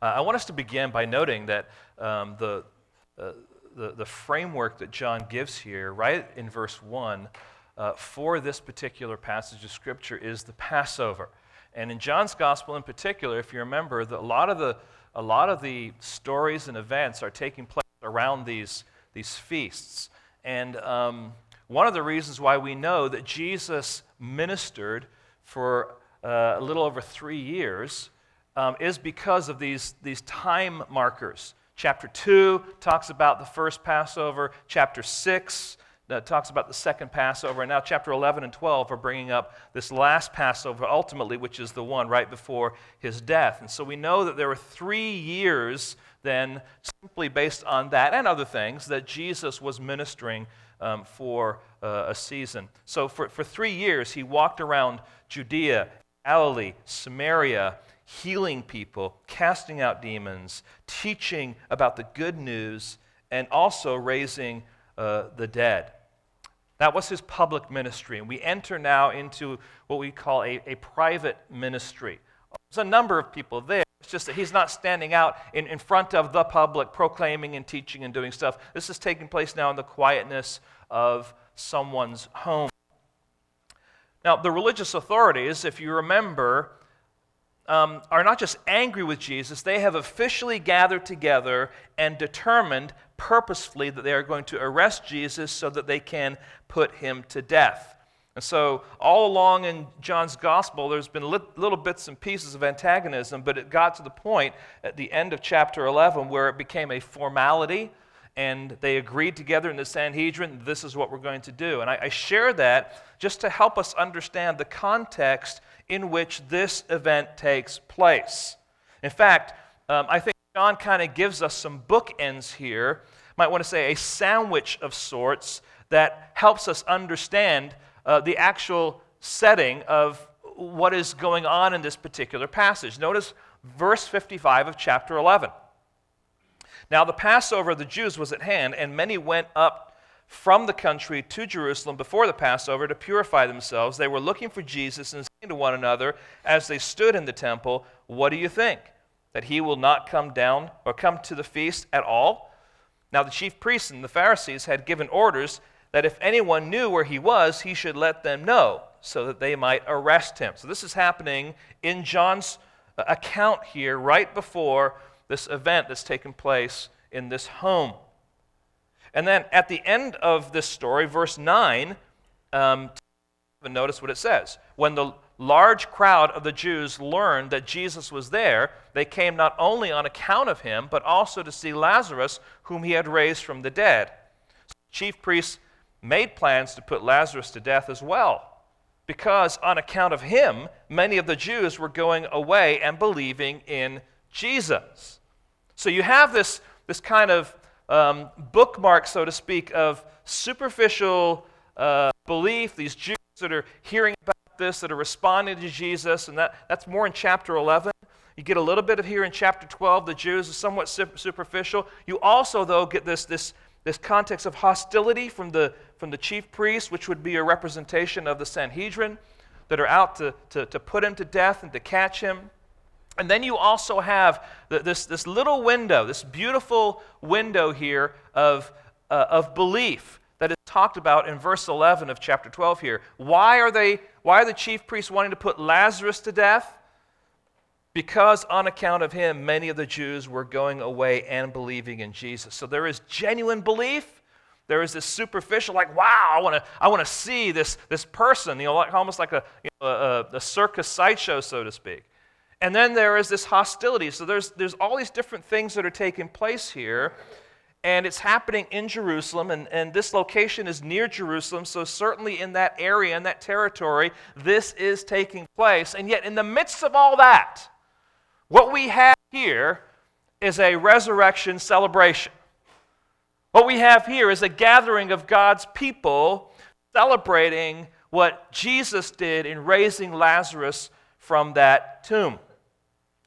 Uh, I want us to begin by noting that um, the, uh, the, the, framework that John gives here, right in verse 1, uh, for this particular passage of Scripture is the Passover. And in John's Gospel in particular, if you remember, the, a, lot of the, a lot of the stories and events are taking place around these, these feasts. And um, one of the reasons why we know that Jesus ministered for uh, a little over three years um, is because of these, these time markers. Chapter 2 talks about the first Passover, chapter 6 uh, talks about the second Passover, and now chapter 11 and 12 are bringing up this last Passover, ultimately, which is the one right before his death. And so we know that there were three years then, simply based on that and other things, that Jesus was ministering um, for uh, a season. So for, for three years, he walked around Judea, Galilee, Samaria, healing people, casting out demons, teaching about the good news, and also raising uh, the dead. That was his public ministry. And we enter now into what we call a, a private ministry. There's a number of people there. It's just that he's not standing out in, in front of the public, proclaiming and teaching and doing stuff. This is taking place now in the quietness of someone's home. Now, the religious authorities, if you remember, um, are not just angry with Jesus, they have officially gathered together and determined purposefully that they are going to arrest Jesus so that they can put him to death. And so, all along in John's gospel, there's been little bits and pieces of antagonism, but it got to the point at the end of chapter 11 where it became a formality, and they agreed together in the Sanhedrin, this is what we're going to do. And I, I share that just to help us understand the context in which this event takes place. In fact, um, I think John kind of gives us some bookends here, might want to say a sandwich of sorts that helps us understand uh, the actual setting of what is going on in this particular passage. Notice verse 55 of chapter 11. Now, the Passover of the Jews was at hand, and many went up from the country to Jerusalem before the Passover to purify themselves. They were looking for Jesus and saying to one another as they stood in the temple, What do you think? That he will not come down or come to the feast at all? Now, the chief priests and the Pharisees had given orders that if anyone knew where he was, he should let them know so that they might arrest him. So, this is happening in John's uh, account here right before this event that's taken place in this home. And then at the end of this story, verse 9, um, notice what it says. When the large crowd of the Jews learned that Jesus was there, they came not only on account of him, but also to see Lazarus, whom he had raised from the dead. So chief priests made plans to put Lazarus to death as well, because on account of him, many of the Jews were going away and believing in Jesus. So you have this, this kind of um, bookmark, so to speak, of superficial uh, belief, these Jews that are hearing about this, that are responding to Jesus, and that, that's more in chapter 11. You get a little bit of here in chapter 12, the Jews are somewhat superficial. You also, though, get this, this, this context of hostility from the, from the chief priests, which would be a representation of the Sanhedrin, that are out to, to, to put him to death and to catch him. And then you also have this, this little window, this beautiful window here of, uh, of belief that is talked about in verse 11 of chapter 12 here. Why are, they, why are the chief priests wanting to put Lazarus to death? Because on account of him, many of the Jews were going away and believing in Jesus. So there is genuine belief. There is this superficial, like, wow, I want to I wanna see this, this person, you know, like, almost like a, you know, a, a circus sideshow, so to speak. And then there is this hostility. So there's, there's all these different things that are taking place here. And it's happening in Jerusalem, and, and this location is near Jerusalem, so certainly in that area, in that territory, this is taking place. And yet, in the midst of all that, what we have here is a resurrection celebration. What we have here is a gathering of God's people celebrating what Jesus did in raising Lazarus from that tomb.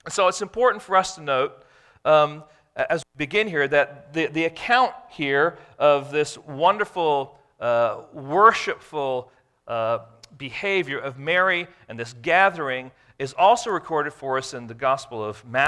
So it's important for us to note um, as we begin here that the, the account here of this wonderful, uh, worshipful uh, behavior of Mary and this gathering is also recorded for us in the Gospel of Matthew.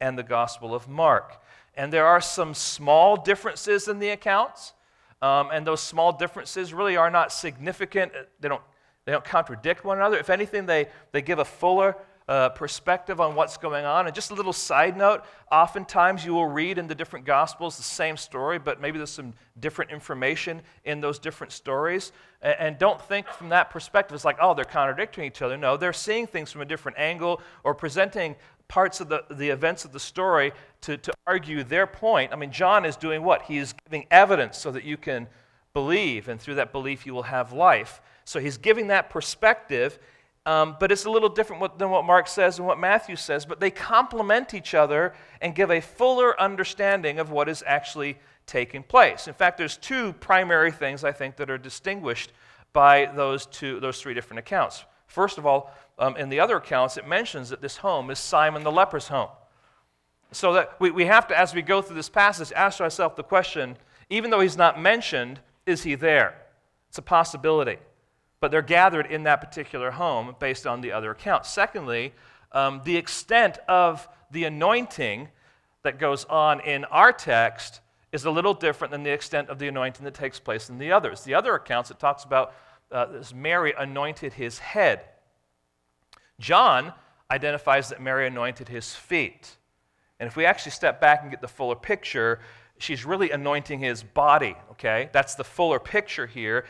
and the Gospel of Mark. And there are some small differences in the accounts, um, and those small differences really are not significant. They don't, they don't contradict one another. If anything, they, they give a fuller uh, perspective on what's going on. And just a little side note oftentimes you will read in the different Gospels the same story, but maybe there's some different information in those different stories. And, and don't think from that perspective, it's like, oh, they're contradicting each other. No, they're seeing things from a different angle or presenting parts of the, the events of the story to, to argue their point. I mean, John is doing what? He's giving evidence so that you can believe, and through that belief, you will have life. So he's giving that perspective um, but it's a little different than what Mark says and what Matthew says, but they complement each other and give a fuller understanding of what is actually taking place. In fact, there's two primary things I think that are distinguished by those, two, those three different accounts. First of all, um, in the other accounts, it mentions that this home is Simon the leper's home. So that we, we have to, as we go through this passage, ask ourselves the question even though he's not mentioned, is he there? It's a possibility but they're gathered in that particular home based on the other accounts. Secondly, um, the extent of the anointing that goes on in our text is a little different than the extent of the anointing that takes place in the others. The other accounts, it talks about uh, Mary anointed his head. John identifies that Mary anointed his feet. And if we actually step back and get the fuller picture, she's really anointing his body, okay? That's the fuller picture here.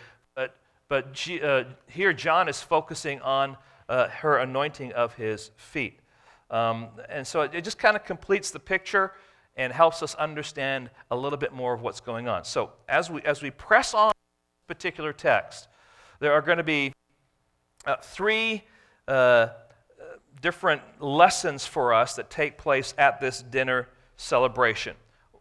But G, uh, here, John is focusing on uh, her anointing of his feet. Um, and so it, it just kind of completes the picture and helps us understand a little bit more of what's going on. So as we, as we press on this particular text, there are going to be uh, three uh, different lessons for us that take place at this dinner celebration.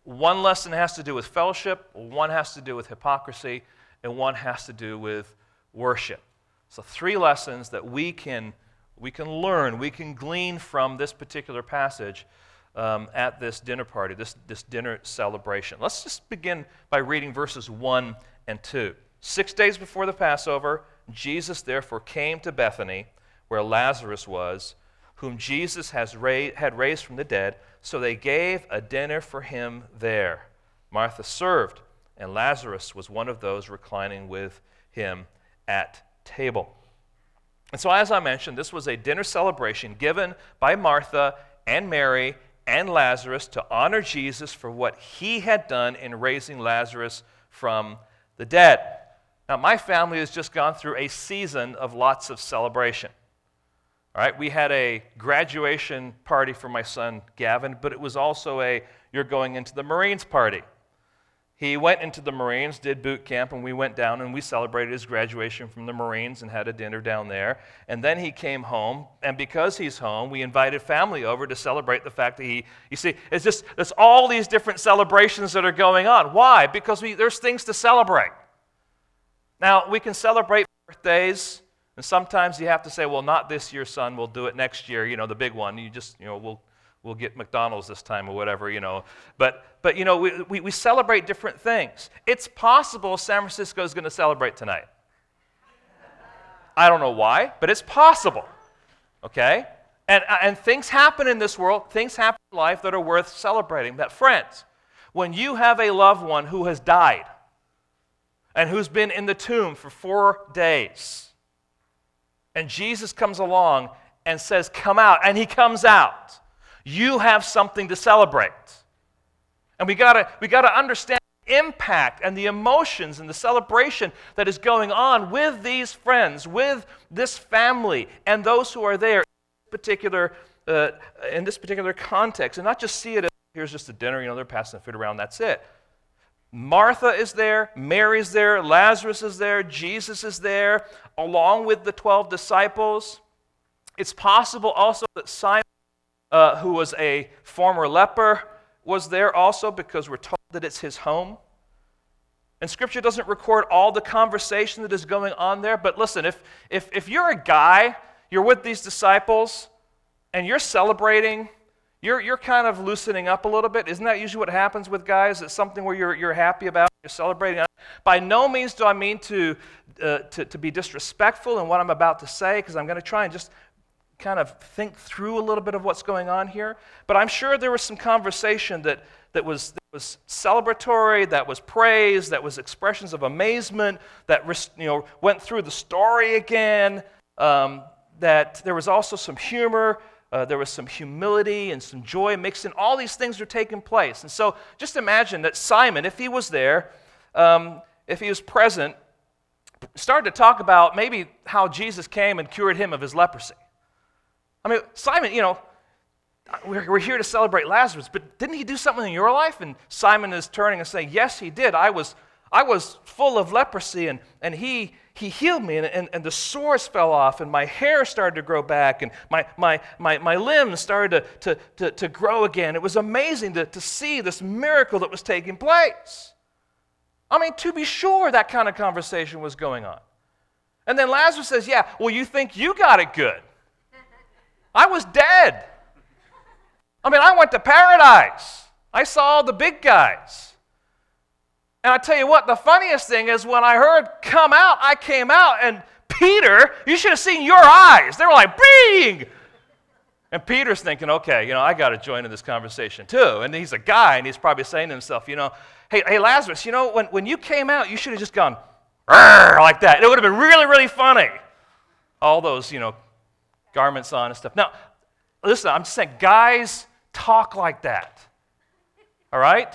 One lesson has to do with fellowship, one has to do with hypocrisy, and one has to do with worship. So, three lessons that we can, we can learn, we can glean from this particular passage um, at this dinner party, this, this dinner celebration. Let's just begin by reading verses 1 and 2. Six days before the Passover, Jesus therefore came to Bethany, where Lazarus was, whom Jesus has ra- had raised from the dead. So they gave a dinner for him there. Martha served and Lazarus was one of those reclining with him at table. And so, as I mentioned, this was a dinner celebration given by Martha and Mary and Lazarus to honor Jesus for what he had done in raising Lazarus from the dead. Now, my family has just gone through a season of lots of celebration. All right, we had a graduation party for my son Gavin, but it was also a you're going into the Marines party. He went into the Marines, did boot camp, and we went down and we celebrated his graduation from the Marines and had a dinner down there. And then he came home, and because he's home, we invited family over to celebrate the fact that he, you see, it's just, there's all these different celebrations that are going on. Why? Because we, there's things to celebrate. Now, we can celebrate birthdays, and sometimes you have to say, well, not this year, son, we'll do it next year, you know, the big one. You just, you know, we'll we'll get McDonald's this time or whatever, you know. But, but you know, we, we, we celebrate different things. It's possible San Francisco is going to celebrate tonight. I don't know why, but it's possible. Okay? And, and things happen in this world, things happen in life that are worth celebrating. That, friends, when you have a loved one who has died and who's been in the tomb for four days, and Jesus comes along and says, Come out, and he comes out you have something to celebrate. And we gotta, we gotta understand the impact and the emotions and the celebration that is going on with these friends, with this family, and those who are there in particular, uh, in this particular context. And not just see it as here's just a dinner, you know, they're passing the food around, that's it. Martha is there, Mary's there, Lazarus is there, Jesus is there, along with the 12 disciples. It's possible also that Simon uh, who was a former leper, was there also because we're told that it's his home. And Scripture doesn't record all the conversation that is going on there, but listen, if, if, if you're a guy, you're with these disciples, and you're celebrating, you're, you're kind of loosening up a little bit. Isn't that usually what happens with guys? It's something where you're, you're happy about, you're celebrating. By no means do I mean to, uh, to, to be disrespectful in what I'm about to say, because I'm going to try and just kind of think through a little bit of what's going on here. But I'm sure there was some conversation that, that, was, that was celebratory, that was praise, that was expressions of amazement, that you know, went through the story again, um, that there was also some humor. Uh, there was some humility and some joy mixed in. All these things were taking place. And so just imagine that Simon, if he was there, um, if he was present, started to talk about maybe how Jesus came and cured him of his leprosy. I mean, Simon, you know, we're, we're here to celebrate Lazarus, but didn't he do something in your life? And Simon is turning and saying, Yes, he did. I was, I was full of leprosy, and, and he, he healed me, and, and, and the sores fell off, and my hair started to grow back, and my, my, my, my limbs started to, to, to, to grow again. It was amazing to, to see this miracle that was taking place. I mean, to be sure, that kind of conversation was going on. And then Lazarus says, Yeah, well, you think you got it good. I was dead. I mean, I went to paradise. I saw all the big guys. And I tell you what, the funniest thing is when I heard come out, I came out, and Peter, you should have seen your eyes. They were like, bing! And Peter's thinking, okay, you know, I got to join in this conversation too. And he's a guy, and he's probably saying to himself, you know, hey, hey, Lazarus, you know, when, when you came out, you should have just gone like that. It would have been really, really funny. All those, you know, garments on and stuff. Now, listen, I'm just saying, guys talk like that. All right?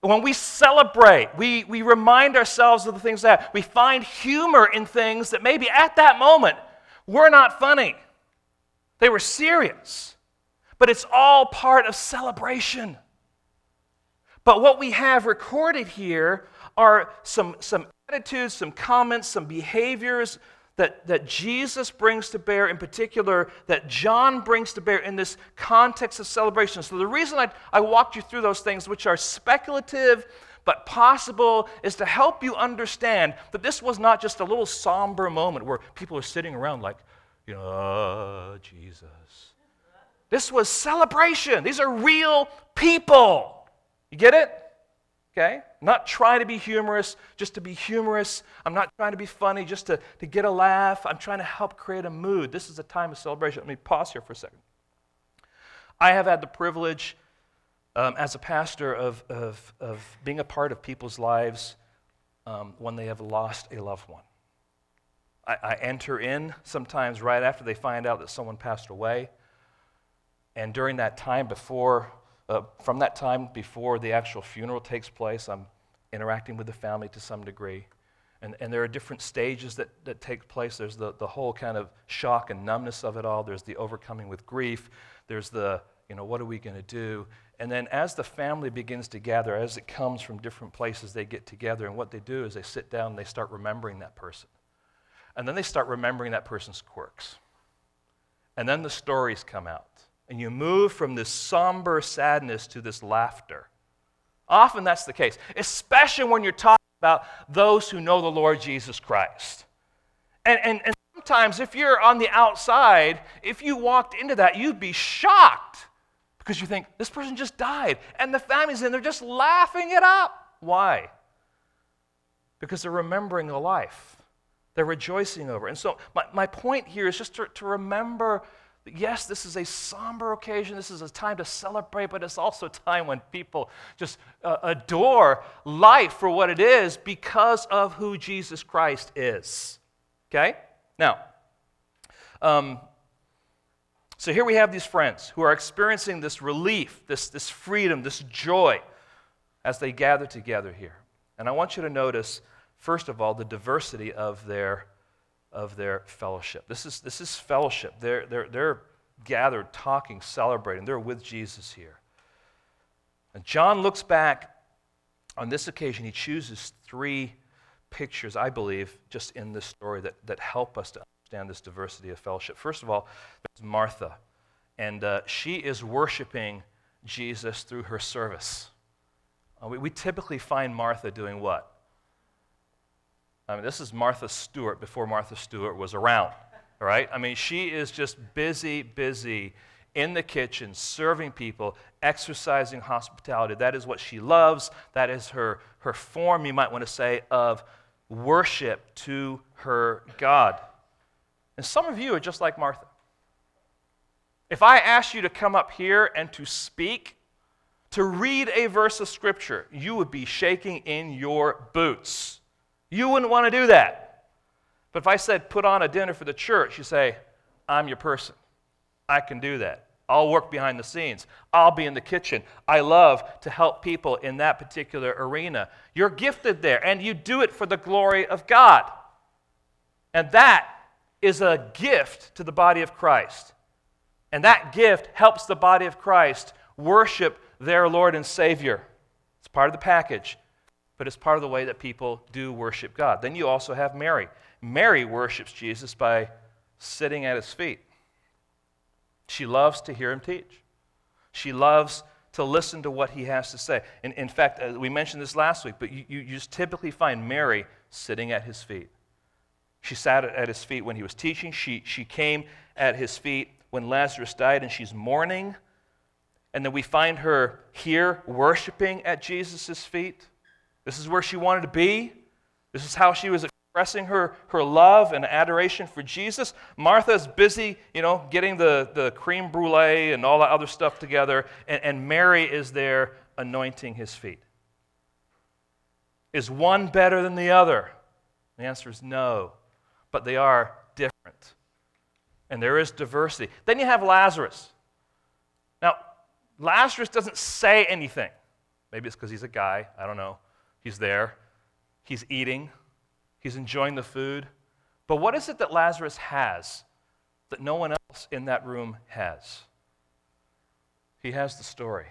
When we celebrate, we, we remind ourselves of the things that we find humor in things that maybe at that moment were not funny. They were serious. But it's all part of celebration. But what we have recorded here are some, some attitudes, some comments, some behaviors that, that Jesus brings to bear, in particular, that John brings to bear in this context of celebration. So, the reason I, I walked you through those things, which are speculative but possible, is to help you understand that this was not just a little somber moment where people are sitting around like, you know, oh, Jesus. This was celebration. These are real people. You get it? Okay? Not trying to be humorous just to be humorous. I'm not trying to be funny just to, to get a laugh. I'm trying to help create a mood. This is a time of celebration. Let me pause here for a second. I have had the privilege um, as a pastor of, of, of being a part of people's lives um, when they have lost a loved one. I, I enter in sometimes right after they find out that someone passed away. And during that time before uh, from that time before the actual funeral takes place, I'm interacting with the family to some degree. And, and there are different stages that, that take place. There's the, the whole kind of shock and numbness of it all. There's the overcoming with grief. There's the, you know, what are we going to do? And then as the family begins to gather, as it comes from different places, they get together. And what they do is they sit down and they start remembering that person. And then they start remembering that person's quirks. And then the stories come out. And you move from this somber sadness to this laughter. Often that's the case, especially when you're talking about those who know the Lord Jesus Christ. And, and, and sometimes, if you're on the outside, if you walked into that, you'd be shocked because you think, this person just died. And the family's in, they're just laughing it up. Why? Because they're remembering a life, they're rejoicing over. It. And so, my, my point here is just to, to remember Yes, this is a somber occasion. This is a time to celebrate, but it's also a time when people just uh, adore life for what it is because of who Jesus Christ is. Okay? Now, um, so here we have these friends who are experiencing this relief, this, this freedom, this joy as they gather together here. And I want you to notice, first of all, the diversity of their of their fellowship. This is, this is fellowship. They're, they're, they're gathered, talking, celebrating. They're with Jesus here. And John looks back on this occasion. He chooses three pictures, I believe, just in this story that, that help us to understand this diversity of fellowship. First of all, there's Martha. And uh, she is worshiping Jesus through her service. Uh, we, we typically find Martha doing what? I mean, this is Martha Stewart before Martha Stewart was around, right? I mean, she is just busy, busy in the kitchen, serving people, exercising hospitality. That is what she loves. That is her, her form, you might want to say, of worship to her God. And some of you are just like Martha. If I asked you to come up here and to speak, to read a verse of Scripture, you would be shaking in your boots. You wouldn't want to do that. But if I said, put on a dinner for the church, you say, I'm your person. I can do that. I'll work behind the scenes. I'll be in the kitchen. I love to help people in that particular arena. You're gifted there, and you do it for the glory of God. And that is a gift to the body of Christ. And that gift helps the body of Christ worship their Lord and Savior. It's part of the package, but it's part of the way that people do worship God. Then you also have Mary. Mary worships Jesus by sitting at his feet. She loves to hear him teach. She loves to listen to what he has to say. In, in fact, uh, we mentioned this last week, but you, you just typically find Mary sitting at his feet. She sat at his feet when he was teaching. She, she came at his feet when Lazarus died, and she's mourning. And then we find her here worshiping at Jesus' feet. This is where she wanted to be. This is how she was expressing her, her love and adoration for Jesus. Martha's busy, you know, getting the, the creme brulee and all that other stuff together, and, and Mary is there anointing his feet. Is one better than the other? The answer is no, but they are different. And there is diversity. Then you have Lazarus. Now, Lazarus doesn't say anything. Maybe it's because he's a guy. I don't know. He's there. He's eating. He's enjoying the food. But what is it that Lazarus has that no one else in that room has? He has the story.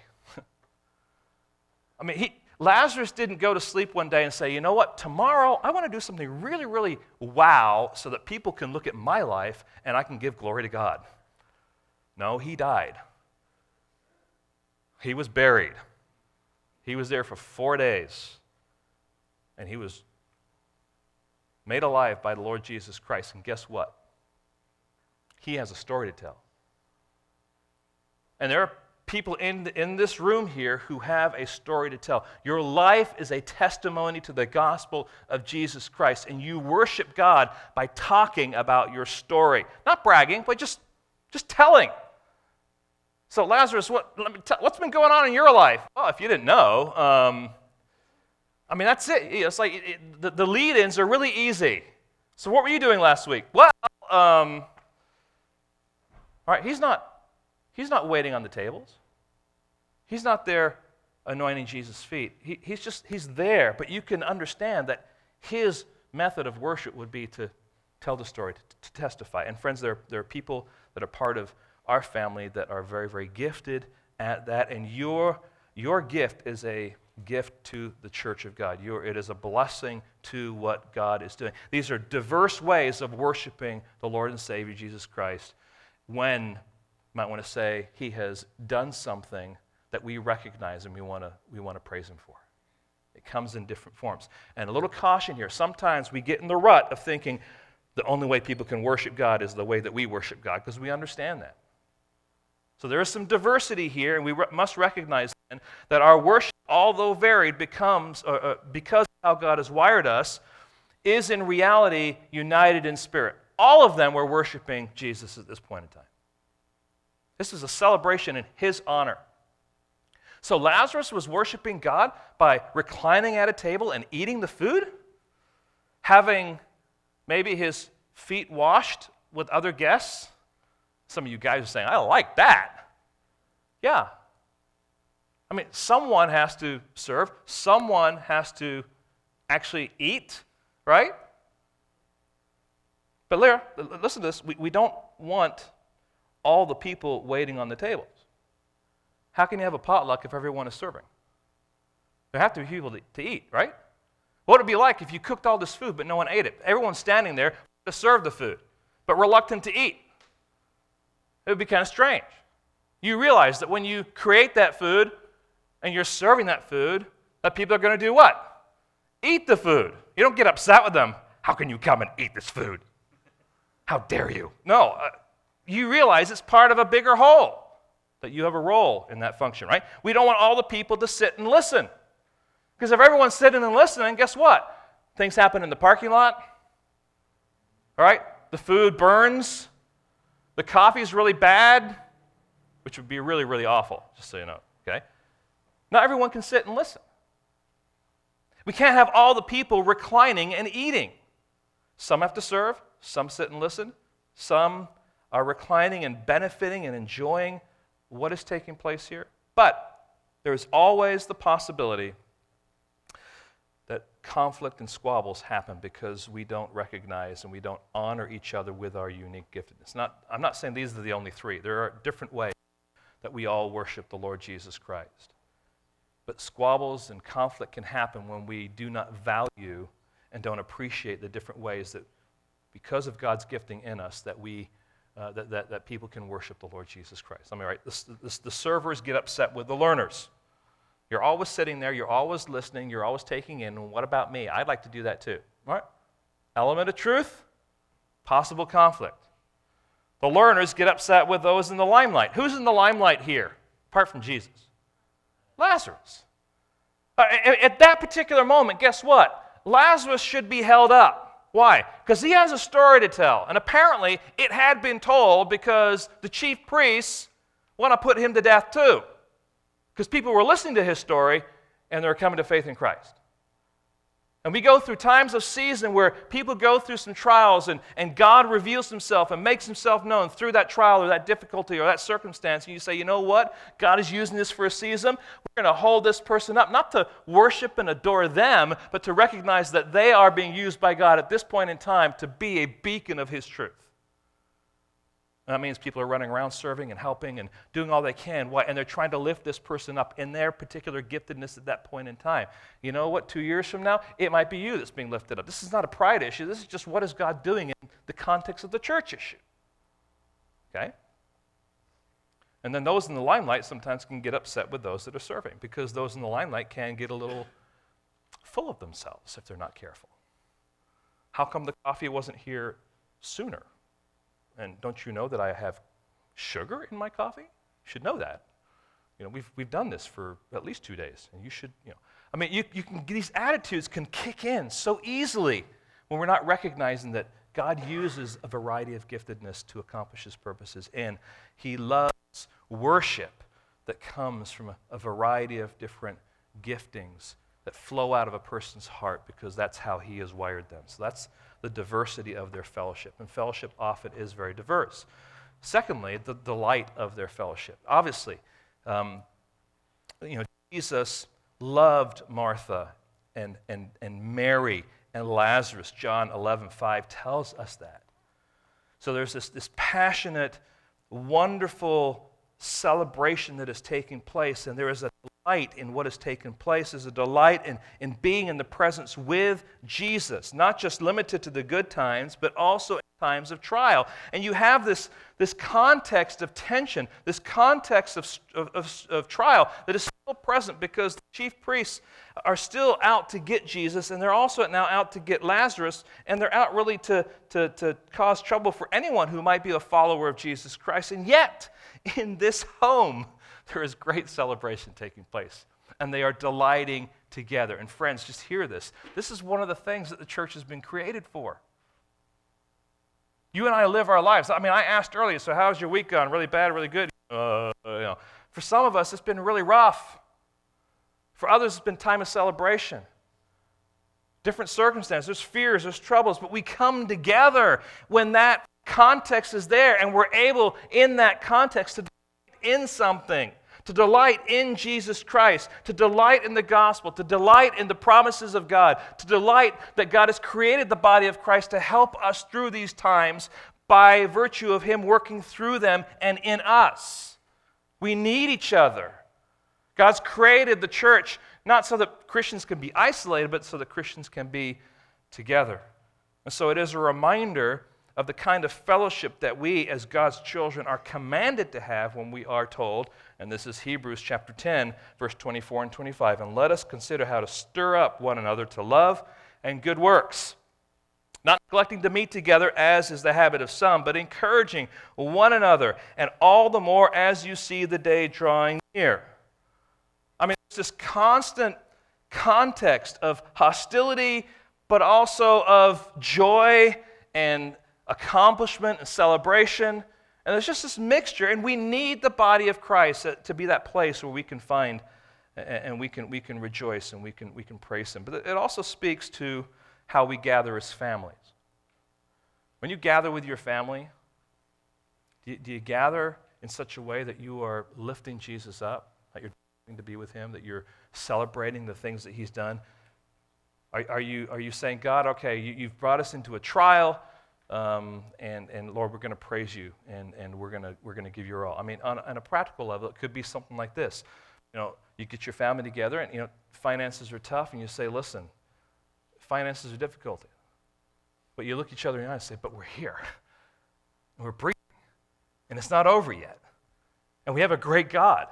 I mean, he, Lazarus didn't go to sleep one day and say, you know what, tomorrow I want to do something really, really wow so that people can look at my life and I can give glory to God. No, he died. He was buried. He was there for four days. And he was made alive by the Lord Jesus Christ. And guess what? He has a story to tell. And there are people in, in this room here who have a story to tell. Your life is a testimony to the gospel of Jesus Christ, and you worship God by talking about your story. Not bragging, but just, just telling. So, Lazarus, what, let me tell, what's been going on in your life? Well, if you didn't know, um, I mean, that's it. It's like it, the, the lead ins are really easy. So, what were you doing last week? Well, um, all right, he's not, he's not waiting on the tables. He's not there anointing Jesus' feet. He, he's just, he's there. But you can understand that his method of worship would be to tell the story, to, to testify. And friends, there, there are people that are part of our family that are very, very gifted at that. And your, your gift is a gift to the church of God. You're, it is a blessing to what God is doing. These are diverse ways of worshiping the Lord and Savior Jesus Christ when, you might want to say, He has done something that we recognize and we want to, we want to praise Him for. It comes in different forms. And a little caution here sometimes we get in the rut of thinking the only way people can worship God is the way that we worship God because we understand that. So there is some diversity here, and we re- must recognize that our worship although varied, becomes, uh, uh, because how God has wired us, is in reality united in spirit. All of them were worshiping Jesus at this point in time. This is a celebration in his honor. So Lazarus was worshiping God by reclining at a table and eating the food, having maybe his feet washed with other guests. Some of you guys are saying, I like that. Yeah, I mean, someone has to serve, someone has to actually eat, right? But Lyra, listen to this. We, we don't want all the people waiting on the tables. How can you have a potluck if everyone is serving? There have to be people to, to eat, right? What would it be like if you cooked all this food but no one ate it? Everyone's standing there to serve the food, but reluctant to eat. It would be kind of strange. You realize that when you create that food, and you're serving that food, that people are going to do what? Eat the food. You don't get upset with them. How can you come and eat this food? How dare you? No, uh, you realize it's part of a bigger whole, that you have a role in that function, right? We don't want all the people to sit and listen. Because if everyone's sitting and listening, guess what? Things happen in the parking lot, all right? the food burns, the coffee's really bad, which would be really, really awful, just so you know, okay? Not everyone can sit and listen. We can't have all the people reclining and eating. Some have to serve, some sit and listen, some are reclining and benefiting and enjoying what is taking place here. But there is always the possibility that conflict and squabbles happen because we don't recognize and we don't honor each other with our unique giftedness. Not, I'm not saying these are the only three, there are different ways that we all worship the Lord Jesus Christ. But squabbles and conflict can happen when we do not value and don't appreciate the different ways that, because of God's gifting in us, that we uh, that, that, that people can worship the Lord Jesus Christ. Let me write this, this, the servers get upset with the learners. You're always sitting there, you're always listening, you're always taking in. And what about me? I'd like to do that too. All right? Element of truth, possible conflict. The learners get upset with those in the limelight. Who's in the limelight here, apart from Jesus? Lazarus. Uh, at that particular moment, guess what? Lazarus should be held up. Why? Because he has a story to tell. And apparently, it had been told because the chief priests want to put him to death too. Because people were listening to his story and they're coming to faith in Christ. And we go through times of season where people go through some trials and, and God reveals himself and makes himself known through that trial or that difficulty or that circumstance. And you say, you know what? God is using this for a season. We're going to hold this person up, not to worship and adore them, but to recognize that they are being used by God at this point in time to be a beacon of his truth. That means people are running around serving and helping and doing all they can. Why? And they're trying to lift this person up in their particular giftedness at that point in time. You know what? Two years from now, it might be you that's being lifted up. This is not a pride issue. This is just what is God doing in the context of the church issue. Okay? And then those in the limelight sometimes can get upset with those that are serving because those in the limelight can get a little full of themselves if they're not careful. How come the coffee wasn't here sooner? And don't you know that I have sugar in my coffee? You should know that. You know, we've, we've done this for at least two days, and you should, you know. I mean, you, you can, these attitudes can kick in so easily when we're not recognizing that God uses a variety of giftedness to accomplish his purposes, and he loves worship that comes from a, a variety of different giftings that flow out of a person's heart because that's how he has wired them. So that's the diversity of their fellowship. And fellowship often is very diverse. Secondly, the delight of their fellowship. Obviously, um, you know, Jesus loved Martha and, and, and Mary and Lazarus. John 11, 5 tells us that. So there's this, this passionate, wonderful celebration that is taking place, and there is a delight in what has taken place, there's a delight in, in being in the presence with Jesus, not just limited to the good times, but also in times of trial. And you have this, this context of tension, this context of, of, of, of trial that is still present because the chief priests are still out to get Jesus, and they're also now out to get Lazarus, and they're out really to, to, to cause trouble for anyone who might be a follower of Jesus Christ. And yet, in this home, there is great celebration taking place. And they are delighting together. And friends, just hear this. This is one of the things that the church has been created for. You and I live our lives. I mean, I asked earlier, so how's your week gone? Really bad, really good? Uh, you know. For some of us, it's been really rough. For others, it's been time of celebration. Different circumstances, there's fears, there's troubles, but we come together when that context is there and we're able in that context to in something to delight in Jesus Christ, to delight in the gospel, to delight in the promises of God, to delight that God has created the body of Christ to help us through these times by virtue of Him working through them and in us. We need each other. God's created the church not so that Christians can be isolated, but so that Christians can be together. And so it is a reminder of the kind of fellowship that we as God's children are commanded to have when we are told, and this is Hebrews chapter 10, verse 24 and 25, and let us consider how to stir up one another to love and good works. Not neglecting to meet together, as is the habit of some, but encouraging one another, and all the more as you see the day drawing near. I mean, it's this constant context of hostility, but also of joy and accomplishment and celebration. And there's just this mixture, and we need the body of Christ to be that place where we can find and we can, we can rejoice and we can, we can praise Him. But it also speaks to how we gather as families. When you gather with your family, do you, do you gather in such a way that you are lifting Jesus up, that you're to be with Him, that you're celebrating the things that He's done? Are, are, you, are you saying, God, okay, you, have brought us into a trial, um, and, and Lord, we're going to praise you, and, and we're going we're gonna give you all? I mean, on, on a practical level, it could be something like this. You know, you get your family together, and, you know, finances are tough, and you say, listen, finances are difficult. But you look each other in the eye and say, but we're here, and we're breathing, and it's not over yet. And we have a great God.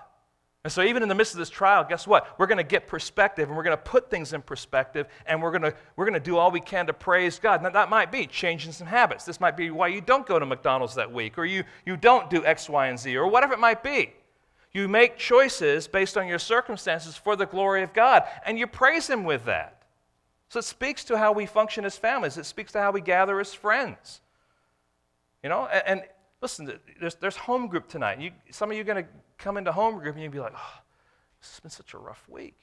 And so, even in the midst of this trial, guess what? We're going to get perspective and we're going to put things in perspective and we're going to, we're going to do all we can to praise God. Now, that might be changing some habits. This might be why you don't go to McDonald's that week or you, you don't do X, Y, and Z or whatever it might be. You make choices based on your circumstances for the glory of God and you praise Him with that. So, it speaks to how we function as families, it speaks to how we gather as friends. You know, and, and listen, there's, there's home group tonight. You, some of you are going to come into home group and you'll be like, oh, this has been such a rough week.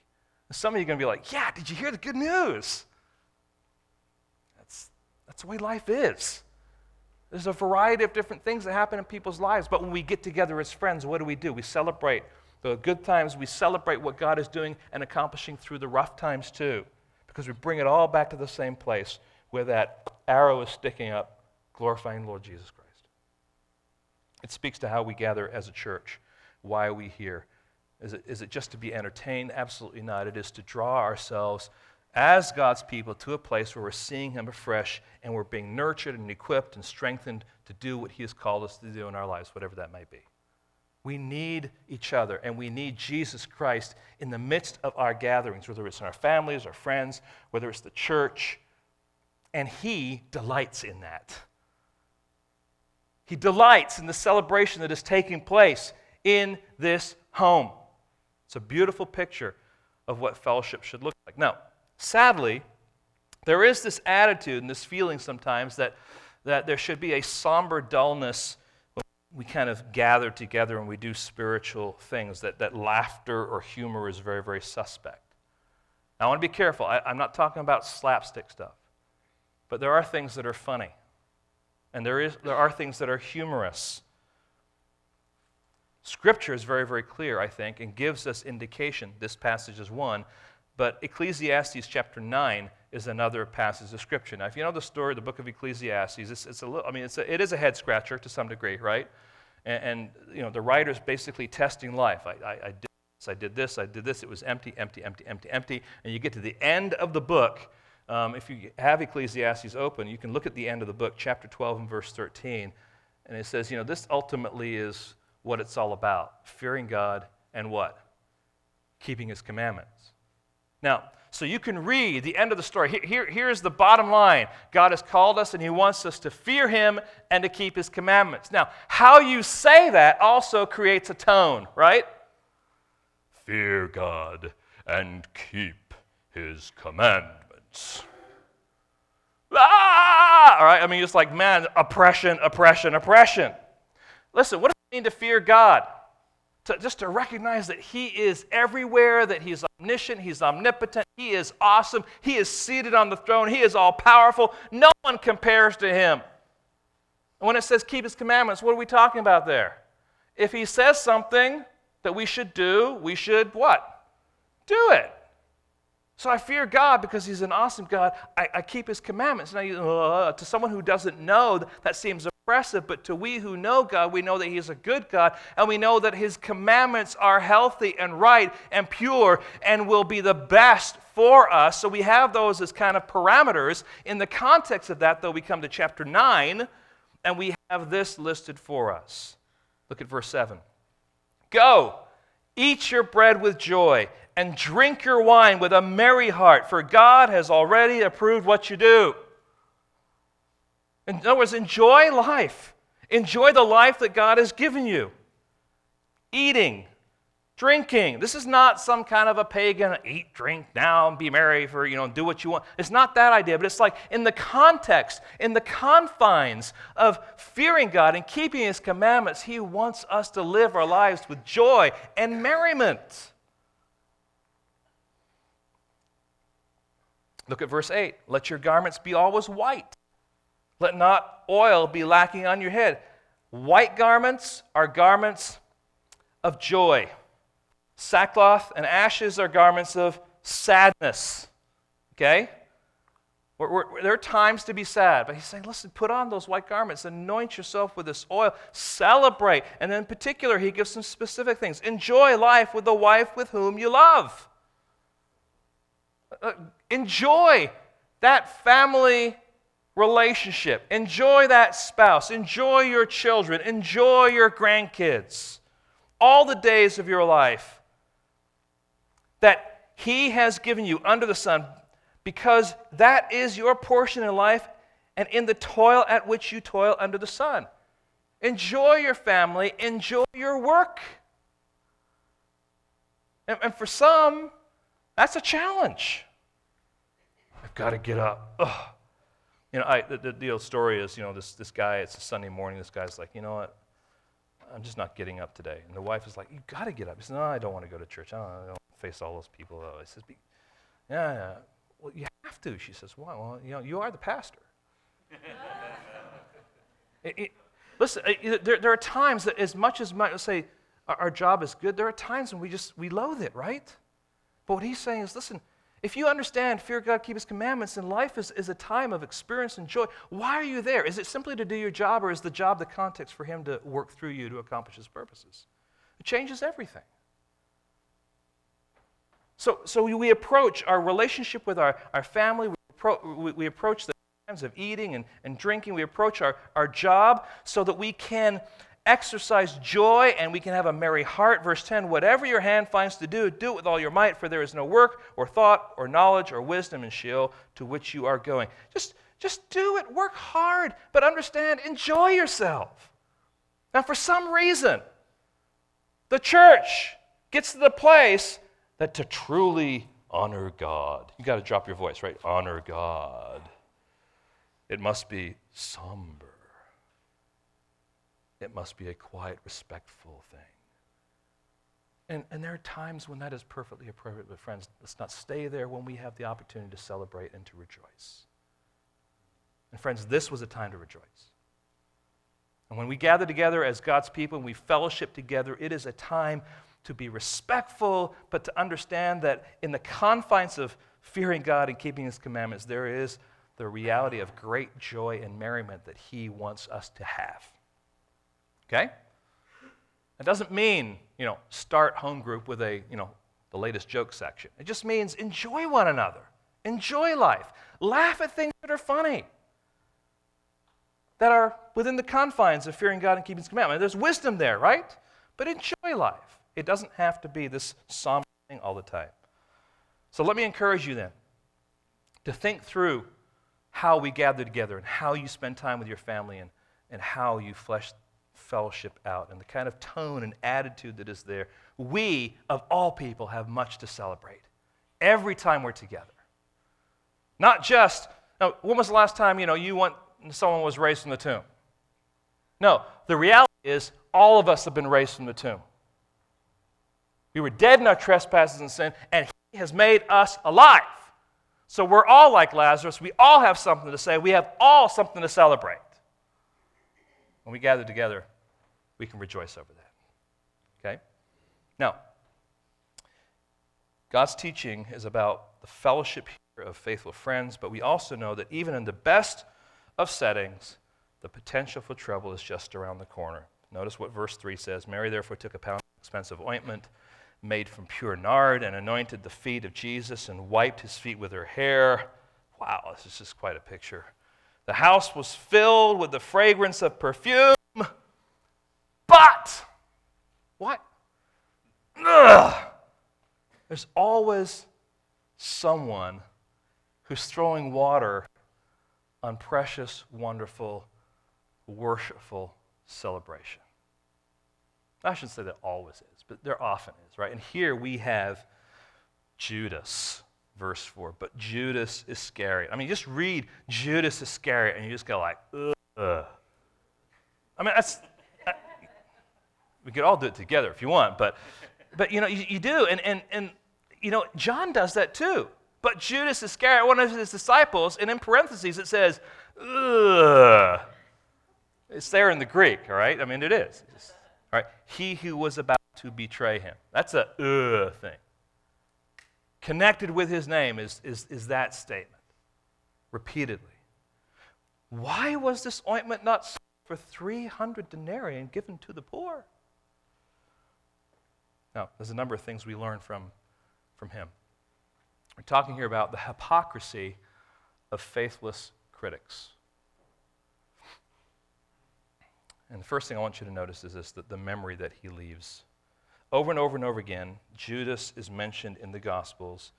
And some of you are going to be like, yeah, did you hear the good news? That's, that's the way life is. There's a variety of different things that happen in people's lives. But when we get together as friends, what do we do? We celebrate the good times, we celebrate what God is doing and accomplishing through the rough times too. Because we bring it all back to the same place where that arrow is sticking up, glorifying Lord Jesus Christ. It speaks to how we gather as a church. Why are we here? Is it, is it just to be entertained? Absolutely not. It is to draw ourselves as God's people to a place where we're seeing Him afresh and we're being nurtured and equipped and strengthened to do what He has called us to do in our lives, whatever that might be. We need each other and we need Jesus Christ in the midst of our gatherings, whether it's in our families, our friends, whether it's the church. And He delights in that. He delights in the celebration that is taking place in this home. It's a beautiful picture of what fellowship should look like. Now, sadly, there is this attitude and this feeling sometimes that, that there should be a somber dullness when we kind of gather together and we do spiritual things, that, that laughter or humor is very, very suspect. Now, I want to be careful. I, I'm not talking about slapstick stuff, but there are things that are funny. And there, is, there are things that are humorous. Scripture is very, very clear, I think, and gives us indication. This passage is one, but Ecclesiastes chapter 9 is another passage of Scripture. Now, if you know the story of the book of Ecclesiastes, it's, it's a little, I mean, it's a, it is a head scratcher to some degree, right? And, and you know, the writer's basically testing life. I, I, I did this, I did this, I did this. It was empty, empty, empty, empty, empty. And you get to the end of the book, um, if you have Ecclesiastes open, you can look at the end of the book, chapter 12 and verse 13, and it says, you know, this ultimately is what it's all about fearing God and what? Keeping His commandments. Now, so you can read the end of the story. Here, here, here's the bottom line God has called us and He wants us to fear Him and to keep His commandments. Now, how you say that also creates a tone, right? Fear God and keep His commandments. Ah! All right, I mean, it's like, man, oppression, oppression, oppression. Listen, what mean to fear God? To, just to recognize that He is everywhere, that He's omniscient, He's omnipotent, He is awesome, He is seated on the throne, He is all powerful. No one compares to Him. And when it says keep His commandments, what are we talking about there? If He says something that we should do, we should what? Do it. So I fear God because He's an awesome God. I, I keep His commandments. Now, uh, to someone who doesn't know, that seems oppressive, but to we who know God, we know that He is a good God, and we know that His commandments are healthy and right and pure and will be the best for us. So we have those as kind of parameters. In the context of that, though, we come to chapter 9, and we have this listed for us. Look at verse 7. Go, eat your bread with joy and drink your wine with a merry heart, for God has already approved what you do. In other words, enjoy life. Enjoy the life that God has given you. Eating, drinking. This is not some kind of a pagan eat, drink now, be merry for, you know, do what you want. It's not that idea, but it's like in the context, in the confines of fearing God and keeping His commandments, He wants us to live our lives with joy and merriment. Look at verse 8. Let your garments be always white. Let not oil be lacking on your head. White garments are garments of joy. Sackcloth and ashes are garments of sadness. Okay? We're, we're, there are times to be sad, but he's saying, listen, put on those white garments, anoint yourself with this oil, celebrate. And then, in particular, he gives some specific things. Enjoy life with the wife with whom you love. Uh, enjoy that family relationship. Enjoy that spouse. Enjoy your children. Enjoy your grandkids. All the days of your life that He has given you under the sun, because that is your portion in life and in the toil at which you toil under the sun. Enjoy your family, enjoy your work. And, and for some, that's a challenge. I've got to get up. Ugh. You know, I, the, the, the old story is, you know, this, this guy, it's a Sunday morning, this guy's like, you know what? I'm just not getting up today. And the wife is like, you got to get up. He says, no, I don't want to go to church. I don't, I don't face all those people. I says, yeah, yeah. Well, you have to. She says, why? Well, you know, you are the pastor. it, it, listen, it, there, there are times that as much as might say our, our job is good, there are times when we just, we loathe it, right? But what he's saying is, listen, if you understand fear God, keep his commandments, and life is, is a time of experience and joy, why are you there? Is it simply to do your job, or is the job the context for him to work through you to accomplish his purposes? It changes everything. So, so we approach our relationship with our, our family, we, appro- we, we approach the times of eating and, and drinking, we approach our, our job so that we can exercise joy and we can have a merry heart. Verse 10 Whatever your hand finds to do, do it with all your might, for there is no work or thought or knowledge or wisdom in Sheol to which you are going. Just, just do it. Work hard, but understand, enjoy yourself. Now, for some reason, the church gets to the place that to truly honor God, you got to drop your voice, right? Honor God. It must be somber. It must be a quiet, respectful thing. And, and there are times when that is perfectly appropriate, but friends, let's not stay there when we have the opportunity to celebrate and to rejoice. And friends, this was a time to rejoice. And when we gather together as God's people and we fellowship together, it is a time to be respectful, but to understand that in the confines of fearing God and keeping His commandments, there is the reality of great joy and merriment that He wants us to have. Okay? It doesn't mean, you know, start home group with a, you know, the latest joke section. It just means enjoy one another. Enjoy life. Laugh at things that are funny. That are within the confines of fearing God and keeping His commandment. There's wisdom there, right? But enjoy life. It doesn't have to be this somber thing all the time. So let me encourage you then to think through how we gather together and how you spend time with your family and, and how you flesh fellowship out and the kind of tone and attitude that is there. We, of all people, have much to celebrate every time we're together. Not just, now, when was the last time you know you want someone was raised from the tomb? No, the reality is all of us have been raised from the tomb. We were dead in our trespasses and sin, and He has made us alive. So we're all like Lazarus. We all have something to say. We have all something to celebrate. When we gather together, we can rejoice over that. Okay? Now, God's teaching is about the fellowship here of faithful friends, but we also know that even in the best of settings, the potential for trouble is just around the corner. Notice what verse 3 says Mary therefore took a pound of expensive ointment made from pure nard and anointed the feet of Jesus and wiped his feet with her hair. Wow, this is just quite a picture. The house was filled with the fragrance of perfume, but what? Ugh, there's always someone who's throwing water on precious, wonderful, worshipful celebration. I shouldn't say that always is, but there often is, right? And here we have Judas, verse 4. But Judas Iscariot. I mean, just read Judas Iscariot and you just go like, ugh. I mean, that's, we could all do it together if you want, but, but you know, you, you do. And, and, and, you know, John does that too. But Judas Iscariot, one of his disciples, and in parentheses it says, ugh. It's there in the Greek, all right? I mean, it is. All right? He who was about to betray him. That's a ugh thing. Connected with his name is, is, is that statement, repeatedly. Why was this ointment not sold for 300 denarii and given to the poor? Now, there's a number of things we learn from, from him. We're talking here about the hypocrisy of faithless critics. And the first thing I want you to notice is this that the memory that he leaves. Over and over and over again, Judas is mentioned in the Gospels,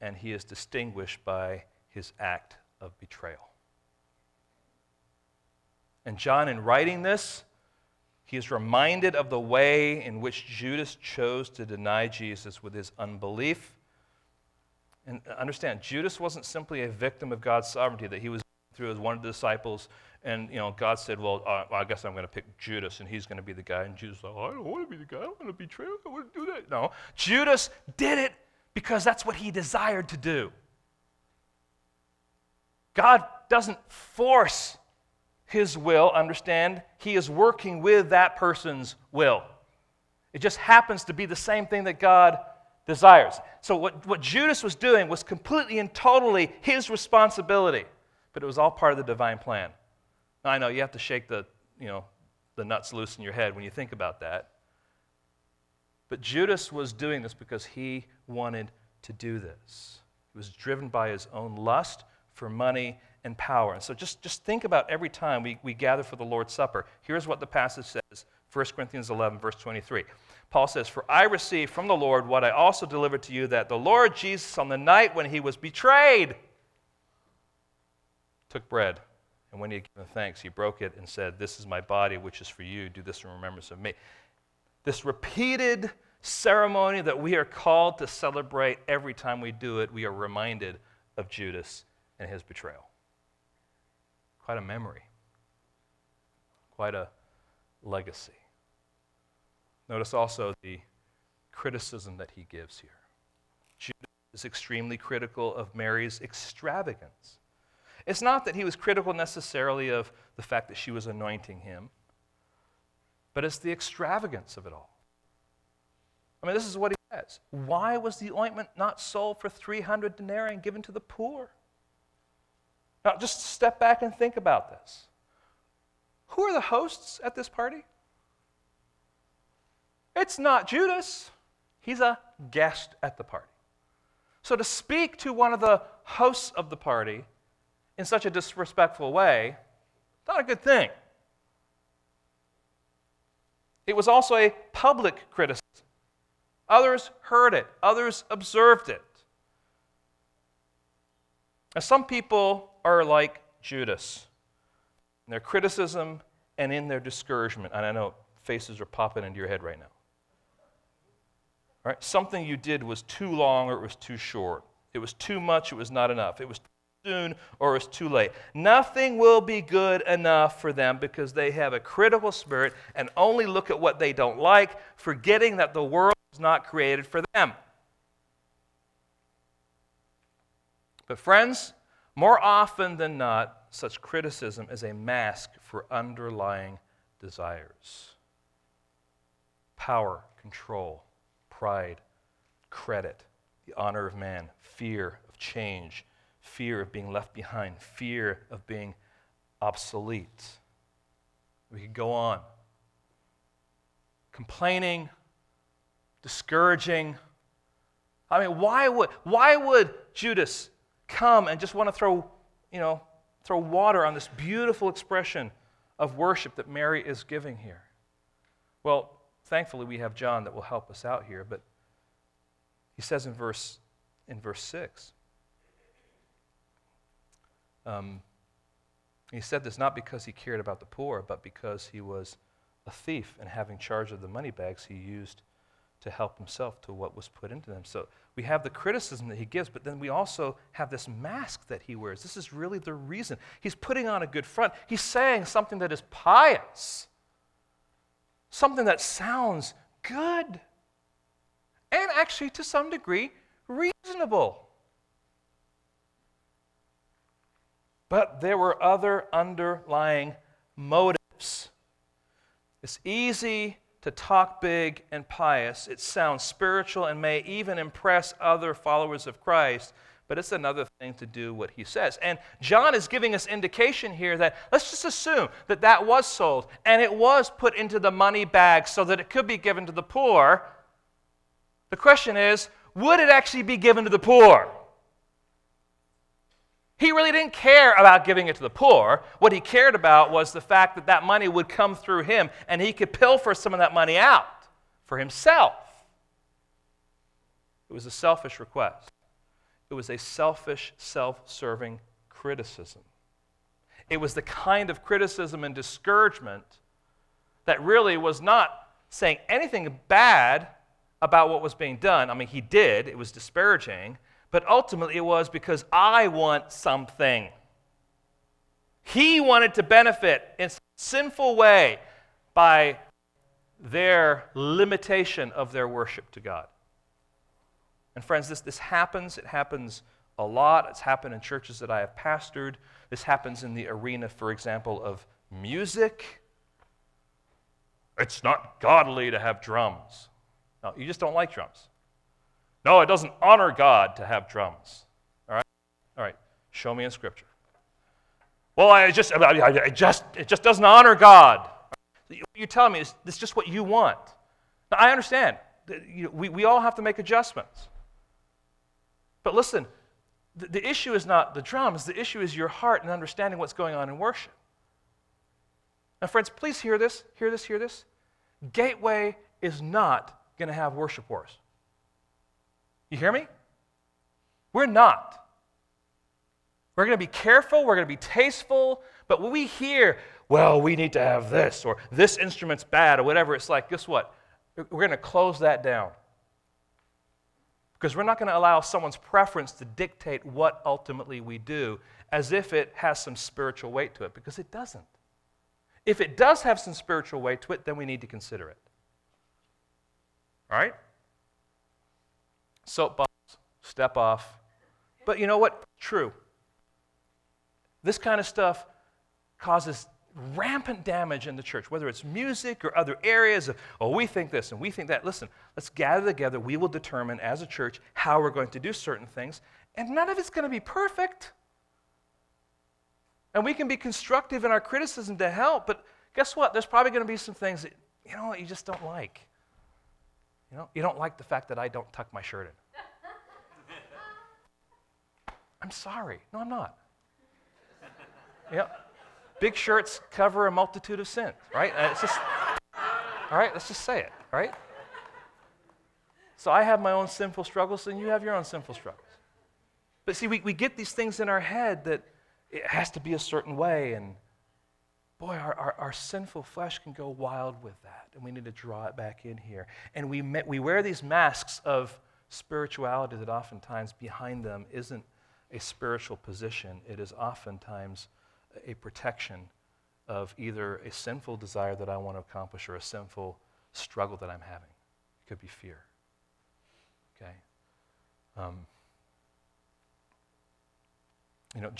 and he is distinguished by his act of betrayal. And John, in writing this, he is reminded of the way in which Judas chose to deny Jesus with his unbelief. And uh, understand, Judas wasn't simply a victim of God's sovereignty that he was through as one of the disciples and you know, God said, "Well, uh, I guess I'm going to pick Judas, and he's going to be the guy." And Judas like, "I don't want to be the guy. I want to betray. I want to do that." No, Judas did it because that's what he desired to do. God doesn't force his will. Understand? He is working with that person's will. It just happens to be the same thing that God desires. So what, what Judas was doing was completely and totally his responsibility, but it was all part of the divine plan. I know you have to shake the, you know, the nuts loose in your head when you think about that. But Judas was doing this because he wanted to do this. He was driven by his own lust for money and power. And so just, just think about every time we, we gather for the Lord's Supper. Here's what the passage says 1 Corinthians 11, verse 23. Paul says, For I received from the Lord what I also delivered to you that the Lord Jesus, on the night when he was betrayed, took bread. And when he had given thanks, he broke it and said, This is my body, which is for you. Do this in remembrance of me. This repeated ceremony that we are called to celebrate every time we do it, we are reminded of Judas and his betrayal. Quite a memory, quite a legacy. Notice also the criticism that he gives here. Judas is extremely critical of Mary's extravagance. It's not that he was critical necessarily of the fact that she was anointing him, but it's the extravagance of it all. I mean, this is what he says. Why was the ointment not sold for 300 denarii and given to the poor? Now, just step back and think about this. Who are the hosts at this party? It's not Judas. He's a guest at the party. So, to speak to one of the hosts of the party in such a disrespectful way, not a good thing. It was also a public criticism. Others heard it, others observed it. Now, some people are like Judas in their criticism and in their discouragement. And I know faces are popping into your head right now. Right? Something you did was too long or it was too short. It was too much, it was not enough. It was soon or it's too late. Nothing will be good enough for them because they have a critical spirit and only look at what they don't like, forgetting that the world was not created for them. But, friends, more often than not, such criticism is a mask for underlying desires power, control, pride, credit, the honor of man, fear of change fear of being left behind, fear of being obsolete. We could go on. Complaining, discouraging. I mean, why would, why would Judas come and just want to throw, you know, throw water on this beautiful expression of worship that Mary is giving here? Well, thankfully we have John that will help us out here, but he says in verse in verse 6 um, he said this not because he cared about the poor, but because he was a thief and having charge of the money bags he used to help himself to what was put into them. So we have the criticism that he gives, but then we also have this mask that he wears. This is really the reason. He's putting on a good front. He's saying something that is pious, something that sounds good, and actually, to some degree, reasonable. But there were other underlying motives. It's easy to talk big and pious. It sounds spiritual and may even impress other followers of Christ, but it's another thing to do what he says. And John is giving us indication here that let's just assume that that was sold and it was put into the money bag so that it could be given to the poor. The question is, would it actually be given to the poor? He really didn't care about giving it to the poor. What he cared about was the fact that that money would come through him and he could pilfer some of that money out for himself. It was a selfish request, it was a selfish, self serving criticism. It was the kind of criticism and discouragement that really was not saying anything bad about what was being done. I mean, he did, it was disparaging, but ultimately it was because I want something. He wanted to benefit in a sinful way by their limitation of their worship to God. And friends, this, this happens. It happens a lot. It's happened in churches that I have pastored. This happens in the arena, for example, of music. It's not godly to have drums. No, you just don't like drums. No, it doesn't honor God to have drums. All right? All right. Show me in Scripture. Well, I just, I just, it just doesn't honor God. What You're telling me it's, it's just what you want. Now, I understand. We, we all have to make adjustments. But listen, the, the issue is not the drums, the issue is your heart and understanding what's going on in worship. Now, friends, please hear this, hear this, hear this. Gateway is not going to have worship wars. You hear me? We're not. We're going to be careful, we're going to be tasteful, but when we hear, well, we need to have this, or this instrument's bad, or whatever, it's like, guess what? We're going to close that down. Because we're not going to allow someone's preference to dictate what ultimately we do as if it has some spiritual weight to it, because it doesn't. If it does have some spiritual weight to it, then we need to consider it. All right? Soapbox, step off. But you know what? True. This kind of stuff causes rampant damage in the church, whether it's music or other areas of, oh, we think this and we think that. Listen, let's gather together. We will determine as a church how we're going to do certain things, and none of it's going to be perfect. And we can be constructive in our criticism to help, but guess what? There's probably going to be some things that, you know, you just don't like. You know, you don't like the fact that I don't tuck my shirt in. I'm sorry. No, I'm not. Yeah. Big shirts cover a multitude of sins, right? Uh, it's just, all right, let's just say it, right? So I have my own sinful struggles, and you have your own sinful struggles. But see, we, we get these things in our head that it has to be a certain way, and boy, our, our, our, sinful flesh can go wild with that, and we need to draw it back in here. And we, we wear these masks of spirituality that oftentimes behind them isn't a spiritual position, it is oftentimes a protection of either a sinful desire that I want to accomplish or a sinful struggle that I'm having. It could be fear. Okay? Um, you know,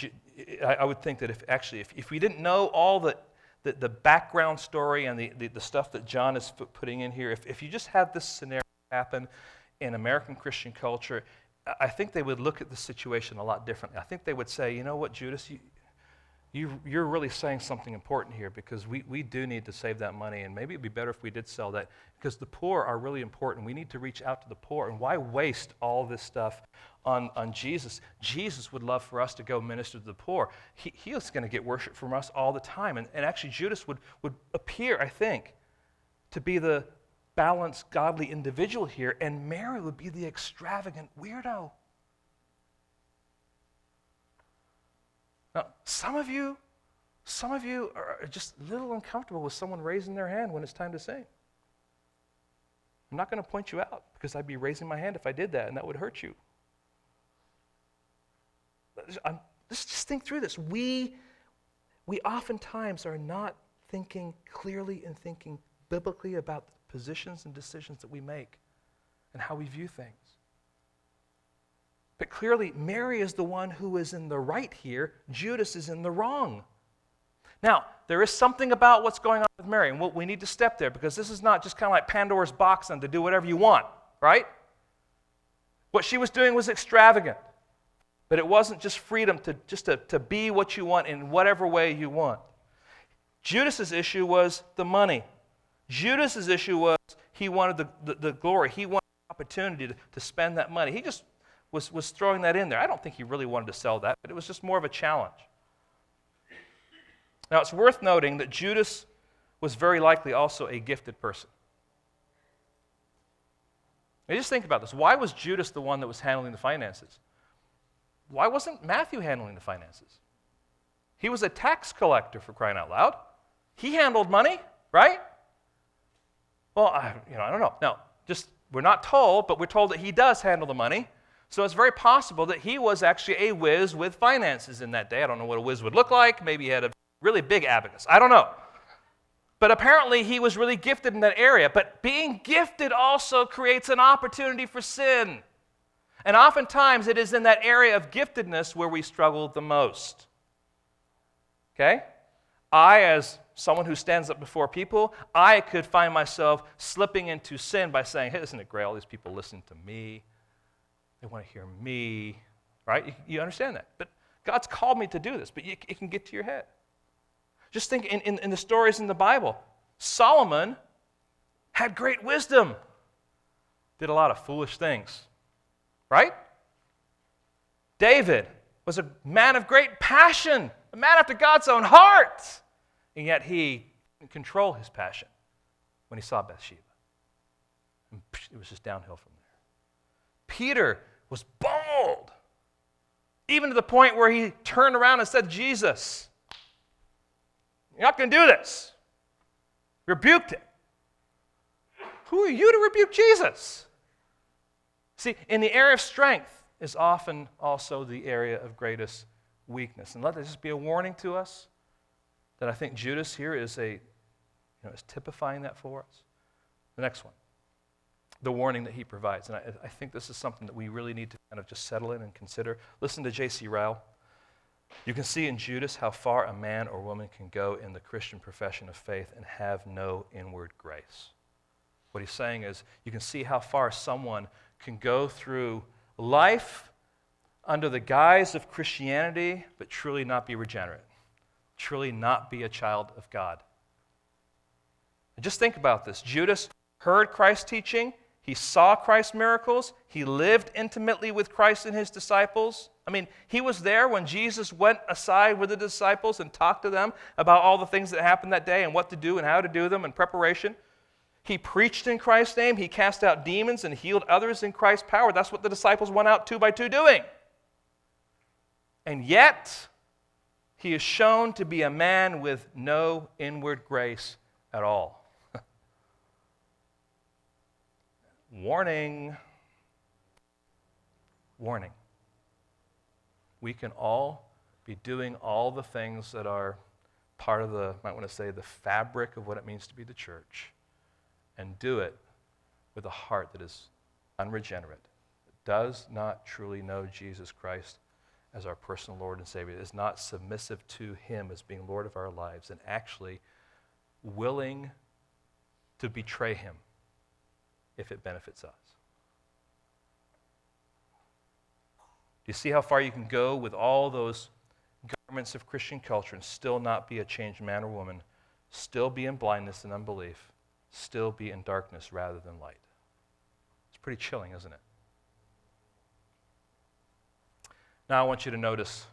I would think that if actually, if, if we didn't know all the the, the background story and the, the, the stuff that John is putting in here, if, if you just had this scenario happen in American Christian culture, I think they would look at the situation a lot differently. I think they would say, you know what, Judas, you, you, you're really saying something important here because we, we do need to save that money, and maybe it'd be better if we did sell that because the poor are really important. We need to reach out to the poor, and why waste all this stuff on, on Jesus? Jesus would love for us to go minister to the poor. He, he is going to get worship from us all the time, and, and actually, Judas would, would appear, I think, to be the balanced, godly individual here, and Mary would be the extravagant weirdo. Now, some of you Some of you are just a little uncomfortable with someone raising their hand when it's time to sing. I'm not going to point you out because I'd be raising my hand if I did that, and that would hurt you. I'm, let's just think through this. We, we oftentimes are not thinking clearly and thinking biblically about positions and decisions that we make and how we view things. But clearly, Mary is the one who is in the right here, Judas is in the wrong. Now, there is something about what's going on with Mary, and we need to step there because this is not just kind of like Pandora's box and to do whatever you want, right? What she was doing was extravagant, but it wasn't just freedom to just to, to be what you want in whatever way you want. Judas's issue was the money. Judas's issue was he wanted the, the, the glory. He wanted the opportunity to, to spend that money. He just was, was throwing that in there. I don't think he really wanted to sell that, but it was just more of a challenge. Now, it's worth noting that Judas was very likely also a gifted person. Now, just think about this. Why was Judas the one that was handling the finances? Why wasn't Matthew handling the finances? He was a tax collector, for crying out loud. He handled money, right? Well, I, you know, I don't know. No, just we're not told, but we're told that he does handle the money. So it's very possible that he was actually a whiz with finances in that day. I don't know what a whiz would look like. Maybe he had a really big abacus. I don't know. But apparently he was really gifted in that area. But being gifted also creates an opportunity for sin. And oftentimes it is in that area of giftedness where we struggle the most. Okay? I, as someone who stands up before people, I could find myself slipping into sin by saying, hey, isn't it great? All these people listen to me. They want to hear me. Right? You, understand that. But God's called me to do this, but it can get to your head. Just think in, in, in the stories in the Bible. Solomon had great wisdom, did a lot of foolish things, right? David was a man of great passion, a man after God's own heart, and yet he didn't control his passion when he saw Bathsheba. And it was just downhill from there. Peter was bold, even to the point where he turned around and said, Jesus, you're not going to do this. Rebuked him. Who are you to rebuke Jesus? See, in the area of strength is often also the area of greatest weakness. And let this just be a warning to us that I think Judas here is a, you know, is typifying that for us. The next one, the warning that he provides. And I, I think this is something that we really need to kind of just settle in and consider. Listen to J.C. Ryle. You can see in Judas how far a man or woman can go in the Christian profession of faith and have no inward grace. What he's saying is, you can see how far someone can go through life under the guise of Christianity, but truly not be regenerate, truly not be a child of God. And just think about this Judas heard Christ's teaching, he saw Christ's miracles, he lived intimately with Christ and his disciples. I mean, he was there when Jesus went aside with the disciples and talked to them about all the things that happened that day and what to do and how to do them in preparation. He preached in Christ's name, he cast out demons and healed others in Christ's power. That's what the disciples went out two by two doing. And yet, he is shown to be a man with no inward grace at all. Warning. Warning we can all be doing all the things that are part of the, might want to say, the fabric of what it means to be the church, and do it with a heart that is unregenerate, does not truly know Jesus Christ as our personal Lord and Savior, is not submissive to Him as being Lord of our lives, and actually willing to betray Him if it benefits us. Do you see how far you can go with all those garments of Christian culture and still not be a changed man or woman, still be in blindness and unbelief, still be in darkness rather than light? It's pretty chilling, isn't it? Now I want you to notice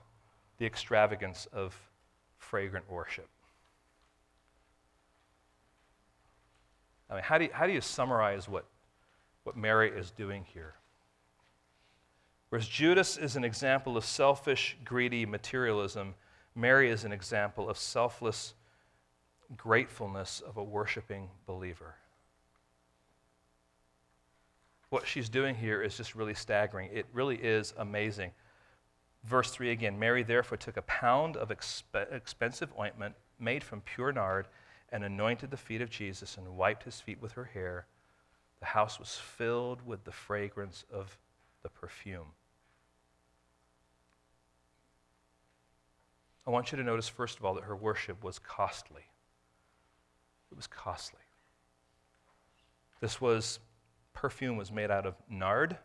the extravagance of fragrant worship. I mean, how do you, how do you summarize what, what Mary is doing here? Whereas Judas is an example of selfish, greedy materialism, Mary is an example of selfless gratefulness of a worshiping believer. What she's doing here is just really staggering. It really is amazing. Verse 3 again Mary therefore took a pound of exp- expensive ointment made from pure nard and anointed the feet of Jesus and wiped his feet with her hair. The house was filled with the fragrance of the perfume. I want you to notice, first of all, that her worship was costly. It was costly. This was, perfume was made out of nard,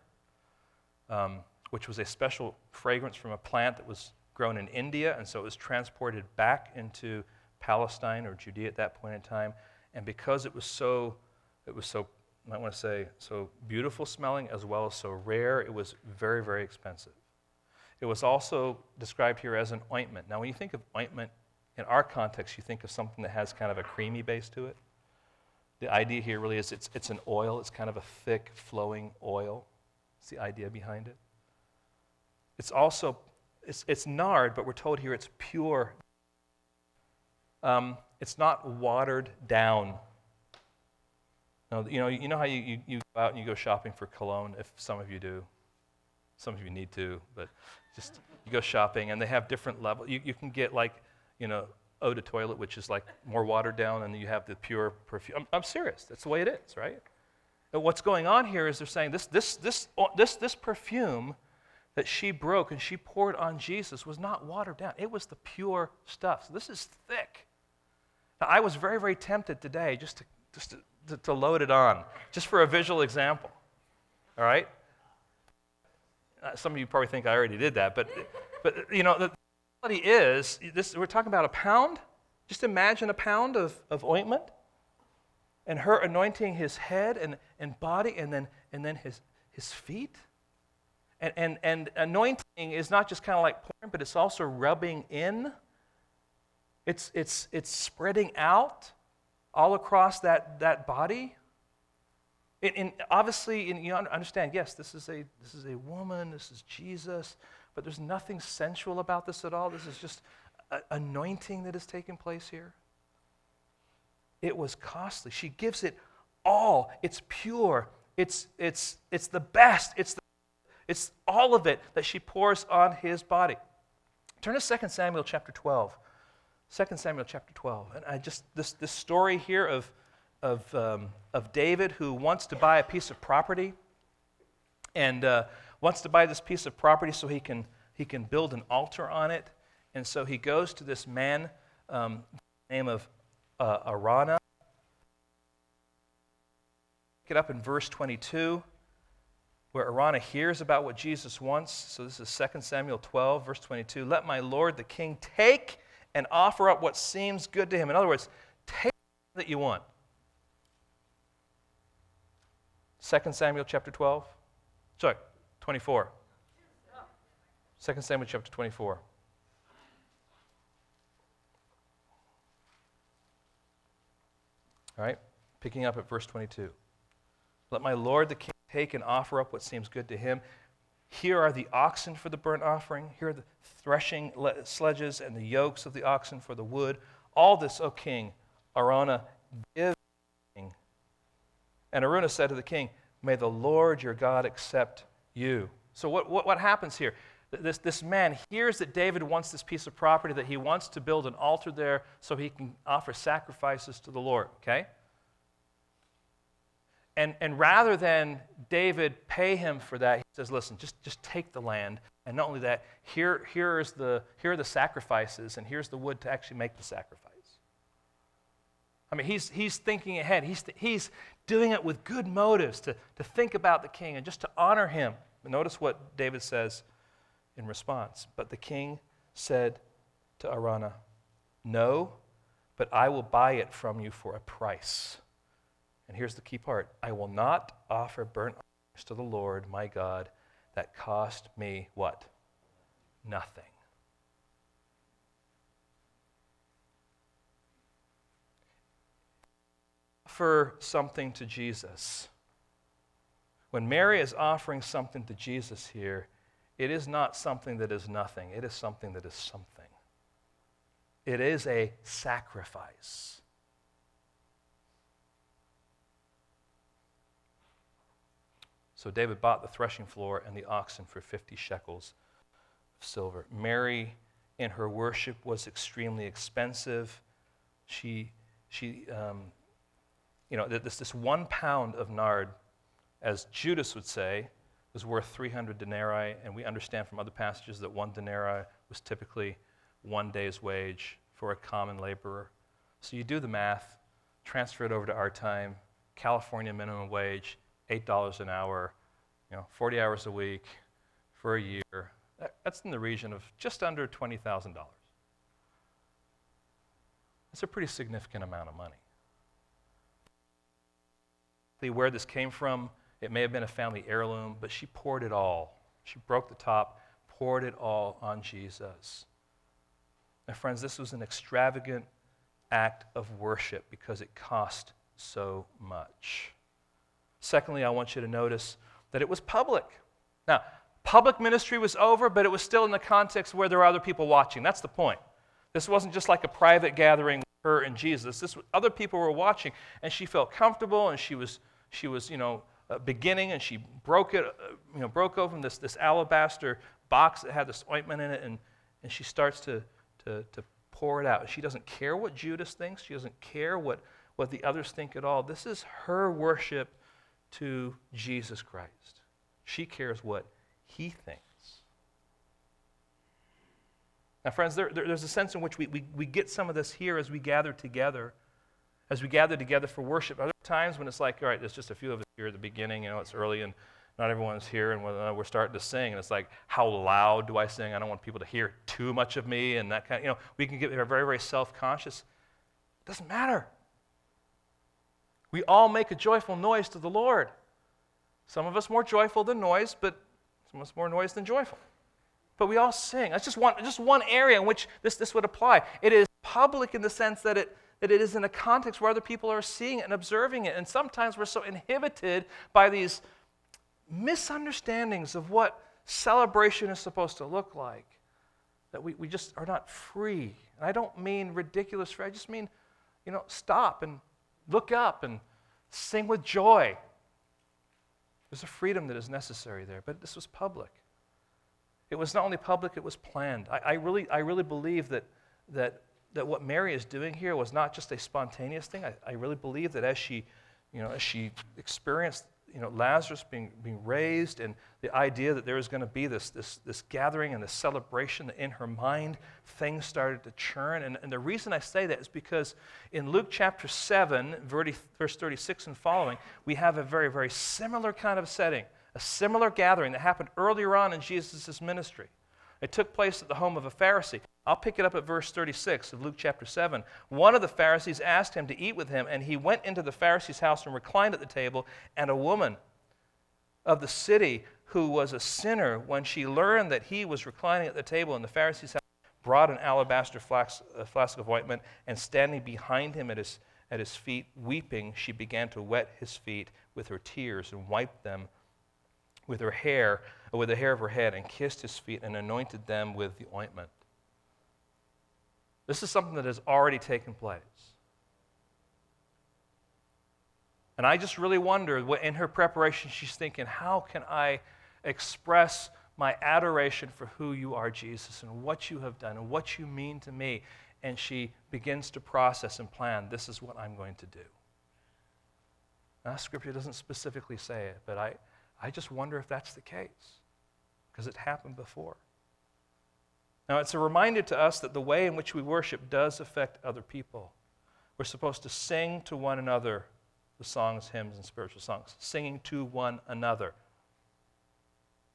um, which was a special fragrance from a plant that was grown in India, and so it was transported back into Palestine or Judea at that point in time. And because it was so, it was so, I might want to say, so beautiful smelling as well as so rare, it was very, very expensive. It was also described here as an ointment. Now, when you think of ointment in our context, you think of something that has kind of a creamy base to it. The idea here really is it's, it's an oil, it's kind of a thick, flowing oil. It's the idea behind it. It's also, it's, it's nard, but we're told here it's pure um, it's not watered down. Now, you know, you know how you, you, you go out and you go shopping for cologne, if some of you do. Some of you need to, but just you go shopping and they have different levels. You, you can get like, you know, eau de toilet, which is like more watered down, and you have the pure perfume. I'm, I'm serious. That's the way it is, right? And what's going on here is they're saying this, this, this, this, this perfume that she broke and she poured on Jesus was not watered down. It was the pure stuff. So this is thick. Now, I was very, very tempted today just to, just to, to, to load it on, just for a visual example. All right? Uh, some of you probably think I already did that, but, but you know, the reality is, this, we're talking about a pound. Just imagine a pound of, of ointment and her anointing his head and, and body and then, and then his, his feet. And, and, and anointing is not just kind of like pouring, but it's also rubbing in it's, it's, it's spreading out all across that, that body. And, obviously, and you understand, yes, this is, a, this is a woman, this is Jesus, but there's nothing sensual about this at all. This is just anointing that is taking place here. It was costly. She gives it all. It's pure. It's, it's, it's the best. It's, the, it's all of it that she pours on his body. Turn to 2 Samuel chapter 12. 2 Samuel chapter 12. And I just, this, this story here of, of, um, of David who wants to buy a piece of property and uh, wants to buy this piece of property so he can, he can build an altar on it. And so he goes to this man, um, name of uh, Araunah. Pick it up in verse 22, where Araunah hears about what Jesus wants. So this is 2 Samuel 12, verse 22. Let my lord the king take and offer up what seems good to him. In other words, take that you want. 2 Samuel chapter 12. Sorry, 24. 2 Samuel chapter 24. All right, picking up at verse 22. Let my Lord the king take and offer up what seems good to him. Here are the oxen for the burnt offering. Here are the threshing sledges and the yokes of the oxen for the wood. All this, O king, Araunah, give king. And Araunah said to the king, May the Lord your God accept you. So, what, what, what happens here? This, this man hears that David wants this piece of property, that he wants to build an altar there so he can offer sacrifices to the Lord, okay? And, and rather than David pay him for that, he says, listen, just, just take the land. And not only that, here, here, is the, here are the sacrifices, and here's the wood to actually make the sacrifice. I mean, he's, he's thinking ahead. He's, he's doing it with good motives to, to think about the king and just to honor him. But notice what David says in response. But the king said to Araunah, No, but I will buy it from you for a price. And here's the key part I will not offer burnt offerings to the Lord my God that cost me what? Nothing. Offer something to Jesus. When Mary is offering something to Jesus here, it is not something that is nothing, it is something that is something. it is a sacrifice. So David bought the threshing floor and the oxen for 50 shekels of silver. Mary, in her worship, was extremely expensive. She, she um, you know, this, this one pound of nard, as Judas would say, was worth 300 denarii, and we understand from other passages that one denarii was typically one day's wage for a common laborer. So you do the math, transfer it over to our time, California minimum wage, $8 an hour, you know, 40 hours a week for a year. That's in the region of just under $20,000. That's a pretty significant amount of money. Where this came from, it may have been a family heirloom, but she poured it all. She broke the top, poured it all on Jesus. My friends, this was an extravagant act of worship because it cost so much. Secondly, I want you to notice that it was public. Now, public ministry was over, but it was still in the context where there were other people watching. That's the point. This wasn't just like a private gathering with her and Jesus. This other people were watching, and she felt comfortable, and she was she was you know uh, beginning, and she broke it uh, you know broke open this this alabaster box that had this ointment in it, and and she starts to to to pour it out. She doesn't care what Judas thinks. She doesn't care what what the others think at all. This is her worship to Jesus Christ. She cares what he thinks. Now, friends, there, there, there's a sense in which we, we, we get some of this here as we gather together, as we gather together for worship. Other times when it's like, all right, there's just a few of us here at the beginning, you know, it's early and not everyone's here, and uh, we're starting to sing, and it's like, how loud do I sing? I don't want people to hear too much of me, and that kind of, you know, we can get very, very self conscious. It doesn't matter. We all make a joyful noise to the Lord. Some of us more joyful than noise, but some of us more noise than joyful. But we all sing. That's just one, just one area in which this, this would apply. It is public in the sense that it, that it is in a context where other people are seeing it and observing it. And sometimes we're so inhibited by these misunderstandings of what celebration is supposed to look like that we, we just are not free. And I don't mean ridiculous free, I just mean, you know, stop and Look up and sing with joy. There's a freedom that is necessary there, but this was public. It was not only public, it was planned. I, I, really, I really believe that, that, that what Mary is doing here was not just a spontaneous thing. I, I really believe that as she, you know, as she experienced you know, Lazarus being, being raised and the idea that there was going to be this, this, this gathering and this celebration in her mind, things started to churn. And, and the reason I say that is because in Luke chapter 7, verse 36 and following, we have a very, very similar kind of setting, a similar gathering that happened earlier on in Jesus' ministry. It took place at the home of a Pharisee. I'll pick it up at verse 36 of Luke chapter 7. One of the Pharisees asked him to eat with him, and he went into the Pharisee's house and reclined at the table. And a woman of the city who was a sinner, when she learned that he was reclining at the table in the Pharisee's house, brought an alabaster flask, flask of ointment, and standing behind him at his, at his feet, weeping, she began to wet his feet with her tears and wiped them with her hair, with the hair of her head, and kissed his feet and anointed them with the ointment. This is something that has already taken place. And I just really wonder, what in her preparation, she's thinking, how can I express my adoration for who you are, Jesus, and what you have done and what you mean to me? And she begins to process and plan, this is what I'm going to do. Now, scripture doesn't specifically say it, but I, I just wonder if that's the case because it happened before. Now, it's a reminder to us that the way in which we worship does affect other people. We're supposed to sing to one another the songs, hymns, and spiritual songs. Singing to one another.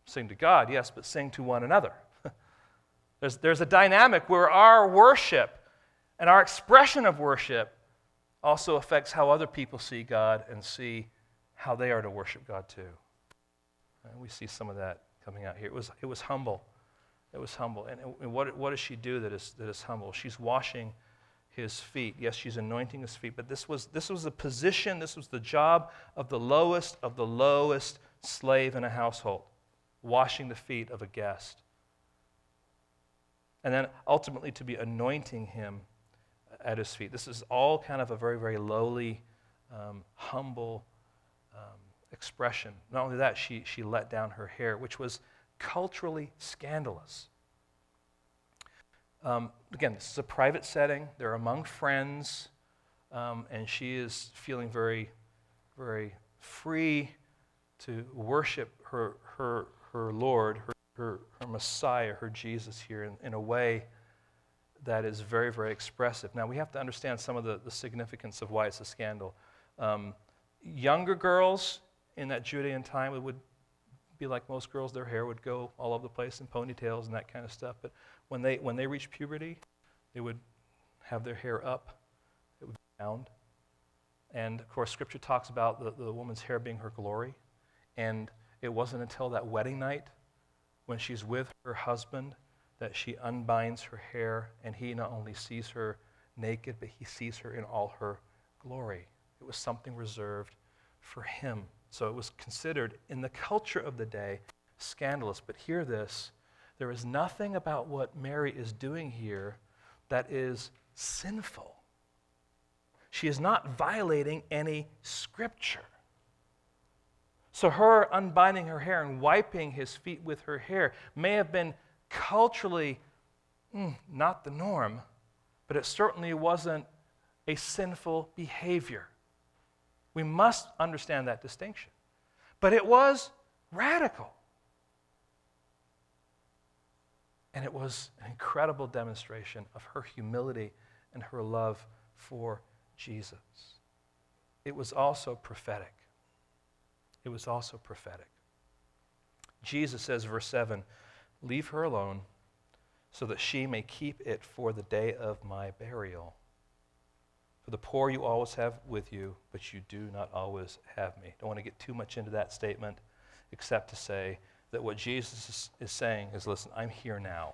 Sing to God, yes, but sing to one another. there's, there's a dynamic where our worship and our expression of worship also affects how other people see God and see how they are to worship God too. And we see some of that coming out here. It was, it was humble. It was humble. And, and what, what does she do that is, that is humble? She's washing his feet. Yes, she's anointing his feet, but this was, this was the position, this was the job of the lowest of the lowest slave in a household, washing the feet of a guest. and then ultimately to be anointing him at his feet. This is all kind of a very, very lowly, um, humble um, expression. Not only that, she, she let down her hair, which was culturally scandalous. Um, again, this is a private setting. They're among friends, um, and she is feeling very, very free to worship her, her, her Lord, her, her, her Messiah, her Jesus here in, in a way that is very, very expressive. Now, we have to understand some of the, the significance of why it's a scandal. Um, younger girls in that Judean time would be like most girls, their hair would go all over the place in ponytails and that kind of stuff. But when they, when they reached puberty, they would have their hair up, it would be bound. And of course, Scripture talks about the, the woman's hair being her glory. And it wasn't until that wedding night when she's with her husband that she unbinds her hair, and he not only sees her naked, but he sees her in all her glory. It was something reserved for him. So it was considered in the culture of the day scandalous. But hear this there is nothing about what Mary is doing here that is sinful. She is not violating any scripture. So, her unbinding her hair and wiping his feet with her hair may have been culturally mm, not the norm, but it certainly wasn't a sinful behavior. We must understand that distinction. But it was radical. And it was an incredible demonstration of her humility and her love for Jesus. It was also prophetic. It was also prophetic. Jesus says, verse 7 Leave her alone so that she may keep it for the day of my burial. For the poor you always have with you, but you do not always have me. Don't want to get too much into that statement, except to say that what Jesus is, saying is listen, I'm here now.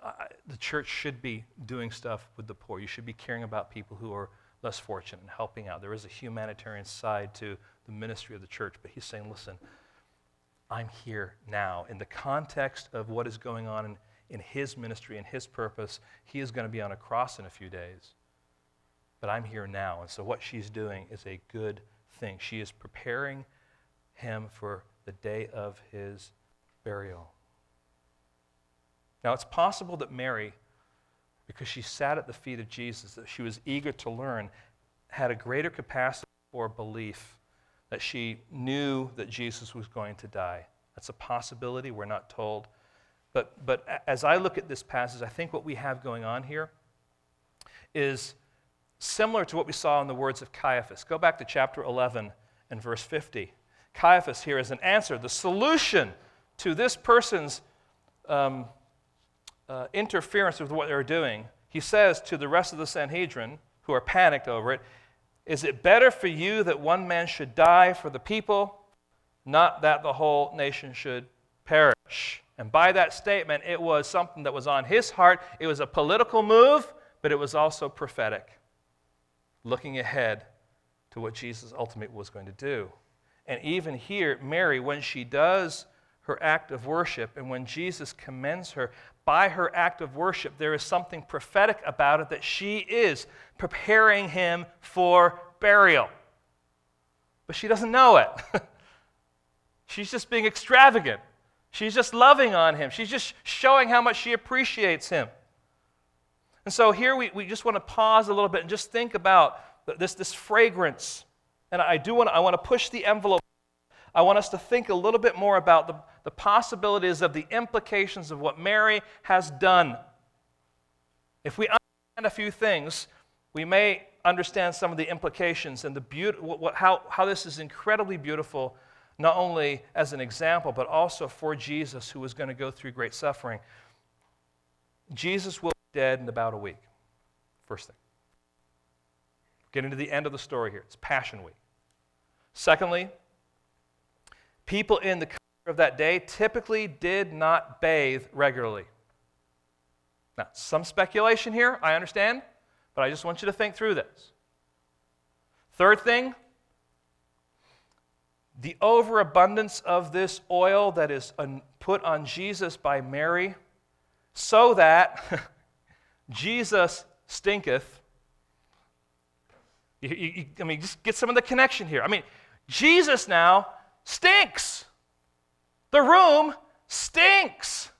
I, the church should be doing stuff with the poor. You should be caring about people who are less fortunate and helping out. There is a humanitarian side to the ministry of the church, but he's saying, listen, I'm here now. In the context of what is going on in in his ministry and his purpose. He is going to be on a cross in a few days. But I'm here now. And so what she's doing is a good thing. She is preparing him for the day of his burial. Now, it's possible that Mary, because she sat at the feet of Jesus, that she was eager to learn, had a greater capacity for belief, that she knew that Jesus was going to die. That's a possibility. We're not told. But, but as I look at this passage, I think what we have going on here is similar to what we saw in the words of Caiaphas. Go back to chapter 11 and verse 50. Caiaphas here is an answer, the solution to this person's um, uh, interference with what they're doing. He says to the rest of the Sanhedrin, who are panicked over it, Is it better for you that one man should die for the people, not that the whole nation should perish? And by that statement, it was something that was on his heart. It was a political move, but it was also prophetic, looking ahead to what Jesus ultimately was going to do. And even here, Mary, when she does her act of worship and when Jesus commends her by her act of worship, there is something prophetic about it that she is preparing him for burial. But she doesn't know it. She's just being extravagant. She's just loving on him. She's just showing how much she appreciates him. And so here we, we just want to pause a little bit and just think about this, this fragrance. And I do want to, I want to push the envelope. I want us to think a little bit more about the, the possibilities of the implications of what Mary has done. If we understand a few things, we may understand some of the implications and the beauty, what, how, how this is incredibly beautiful not only as an example, but also for Jesus, who was going to go through great suffering. Jesus will be dead in about a week. First thing. Getting to the end of the story here. It's Passion Week. Secondly, people in the culture of that day typically did not bathe regularly. Now, some speculation here, I understand, but I just want you to think through this. Third thing, the overabundance of this oil that is put on Jesus by Mary so that Jesus stinketh. You, you, I mean, just get some of the connection here. I mean, Jesus now stinks. The room stinks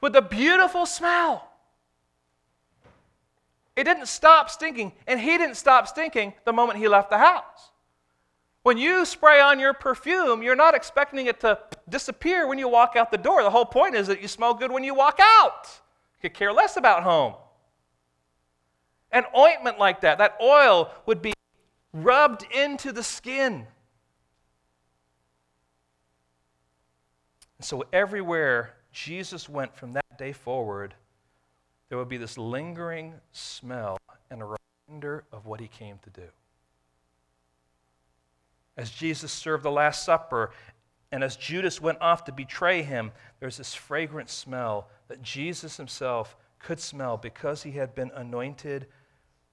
with a beautiful smell. It didn't stop stinking, and he didn't stop stinking the moment he left the house. When you spray on your perfume, you're not expecting it to disappear when you walk out the door. The whole point is that you smell good when you walk out. You could care less about home. An ointment like that, that oil would be rubbed into the skin. And so, everywhere Jesus went from that day forward, there would be this lingering smell and a reminder of what he came to do. As Jesus served the Last Supper and as Judas went off to betray him, there's this fragrant smell that Jesus himself could smell because he had been anointed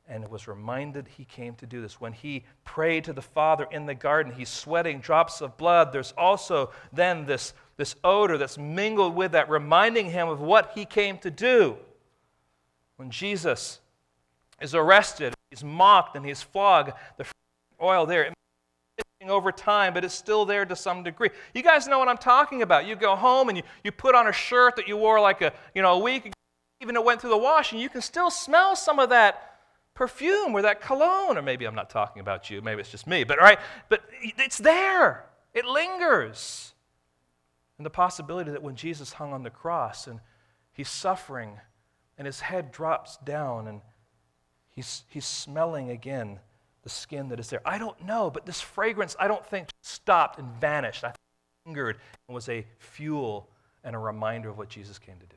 and was reminded he came to do this. When he prayed to the Father in the garden, he's sweating drops of blood. There's also then this, this odor that's mingled with that, reminding him of what he came to do. When Jesus is arrested, he's mocked and he's flogged, the oil there, over time, but it's still there to some degree. You guys know what I'm talking about. You go home and you, you put on a shirt that you wore like a, you know, a week ago, even it went through the wash, and you can still smell some of that perfume or that cologne. Or maybe I'm not talking about you, maybe it's just me, but right, but it's there. It lingers. And the possibility that when Jesus hung on the cross and he's suffering and his head drops down and he's, he's smelling again the skin that is there. I don't know, but this fragrance, I don't think stopped and vanished. I lingered and was a fuel and a reminder of what Jesus came to do.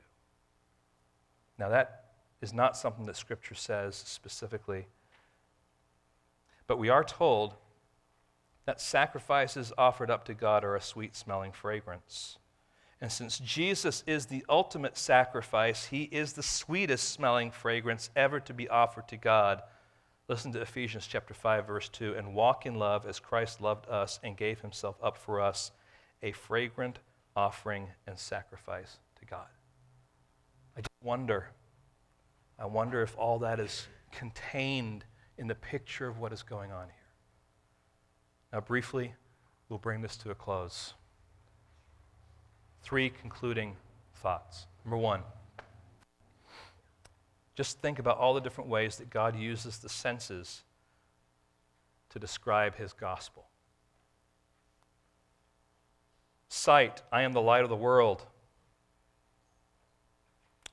Now, that is not something that Scripture says specifically, but we are told that sacrifices offered up to God are a sweet smelling fragrance. And since Jesus is the ultimate sacrifice, he is the sweetest smelling fragrance ever to be offered to God. Listen to Ephesians chapter 5 verse 2 and walk in love as Christ loved us and gave himself up for us, a fragrant offering and sacrifice to God. I just wonder I wonder if all that is contained in the picture of what is going on here. Now briefly, we'll bring this to a close three concluding thoughts. Number one, just think about all the different ways that God uses the senses to describe his gospel. Sight, I am the light of the world.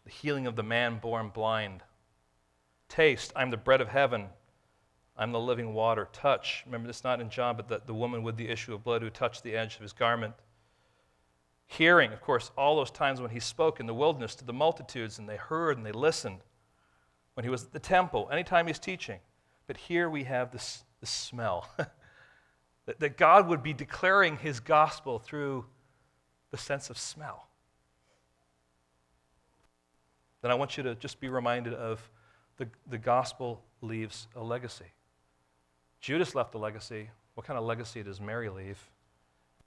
The healing of the man born blind. Taste, I'm the bread of heaven. I'm the living water. Touch, remember this not in John, but the, the woman with the issue of blood who touched the edge of his garment. Hearing, of course, all those times when he spoke in the wilderness to the multitudes and they heard and they listened. When he was at the temple, anytime he's teaching. But here we have this, this smell that, that God would be declaring his gospel through the sense of smell. Then I want you to just be reminded of the, the gospel leaves a legacy. Judas left a legacy. What kind of legacy does Mary leave?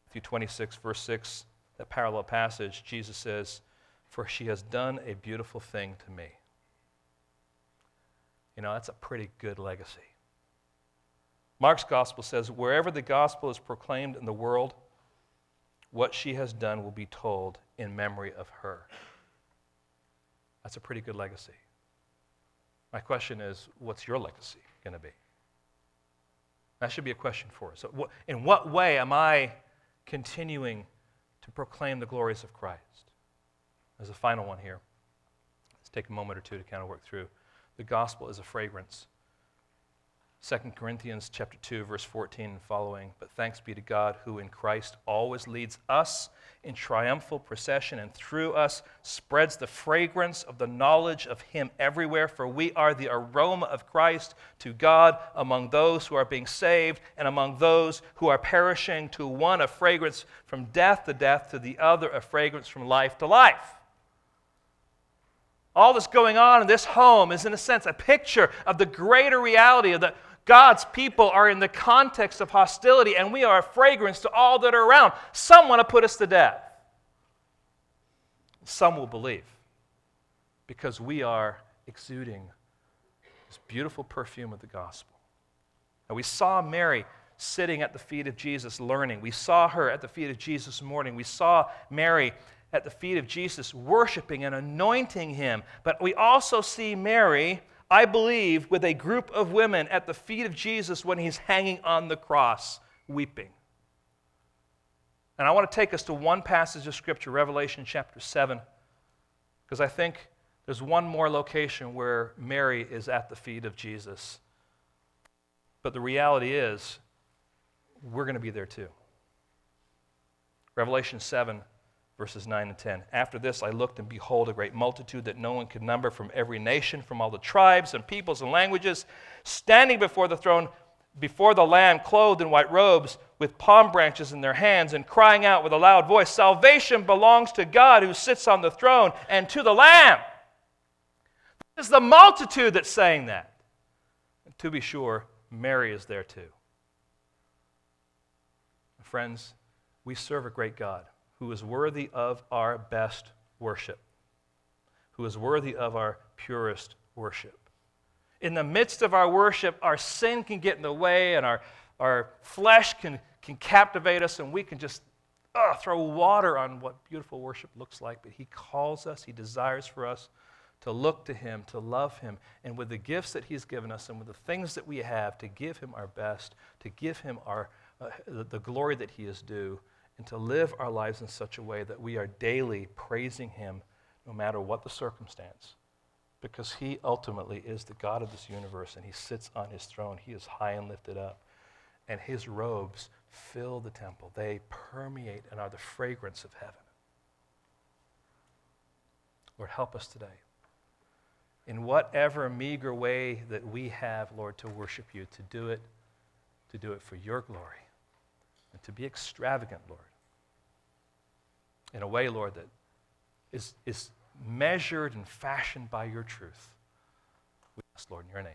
Matthew 26, verse 6 that parallel passage, Jesus says, For she has done a beautiful thing to me. You know, that's a pretty good legacy. Mark's gospel says, Wherever the gospel is proclaimed in the world, what she has done will be told in memory of her. That's a pretty good legacy. My question is, what's your legacy going to be? That should be a question for us. In what way am I continuing to proclaim the glories of Christ. As a final one here, let's take a moment or two to kind of work through. The gospel is a fragrance. 2 Corinthians chapter 2 verse 14 and following but thanks be to God who in Christ always leads us in triumphal procession and through us spreads the fragrance of the knowledge of him everywhere for we are the aroma of Christ to God among those who are being saved and among those who are perishing to one a fragrance from death to death to the other a fragrance from life to life all that's going on in this home is in a sense a picture of the greater reality of the God's people are in the context of hostility, and we are a fragrance to all that are around. Some want to put us to death. Some will believe. because we are exuding this beautiful perfume of the gospel. And we saw Mary sitting at the feet of Jesus learning. We saw her at the feet of Jesus mourning. We saw Mary at the feet of Jesus worshiping and anointing him. But we also see Mary, I believe, with a group of women at the feet of Jesus when he's hanging on the cross, weeping. And I want to take us to one passage of Scripture, Revelation chapter 7, because I think there's one more location where Mary is at the feet of Jesus. But the reality is, we're going to be there too. Revelation 7, verses 9 and 10. After this, I looked, and behold, a great multitude that no one could number from every nation, from all the tribes and peoples and languages, standing before the throne, before the Lamb, clothed in white robes, with palm branches in their hands, and crying out with a loud voice Salvation belongs to God who sits on the throne and to the Lamb. This is the multitude that's saying that. And to be sure, Mary is there too. Friends, we serve a great God who is worthy of our best worship, who is worthy of our purest worship. In the midst of our worship, our sin can get in the way and our, our flesh can, can captivate us, and we can just uh, throw water on what beautiful worship looks like. But He calls us, He desires for us to look to Him, to love Him, and with the gifts that He's given us and with the things that we have, to give Him our best, to give Him our uh, the, the glory that He is due, and to live our lives in such a way that we are daily praising Him no matter what the circumstance. Because He ultimately is the God of this universe, and He sits on His throne. He is high and lifted up, and His robes fill the temple. They permeate and are the fragrance of heaven. Lord, help us today. In whatever meager way that we have, Lord, to worship you, to do it, to do it for your glory and to be extravagant, Lord, in a way, Lord, that is, is measured and fashioned by your truth. We ask, Lord, in your name.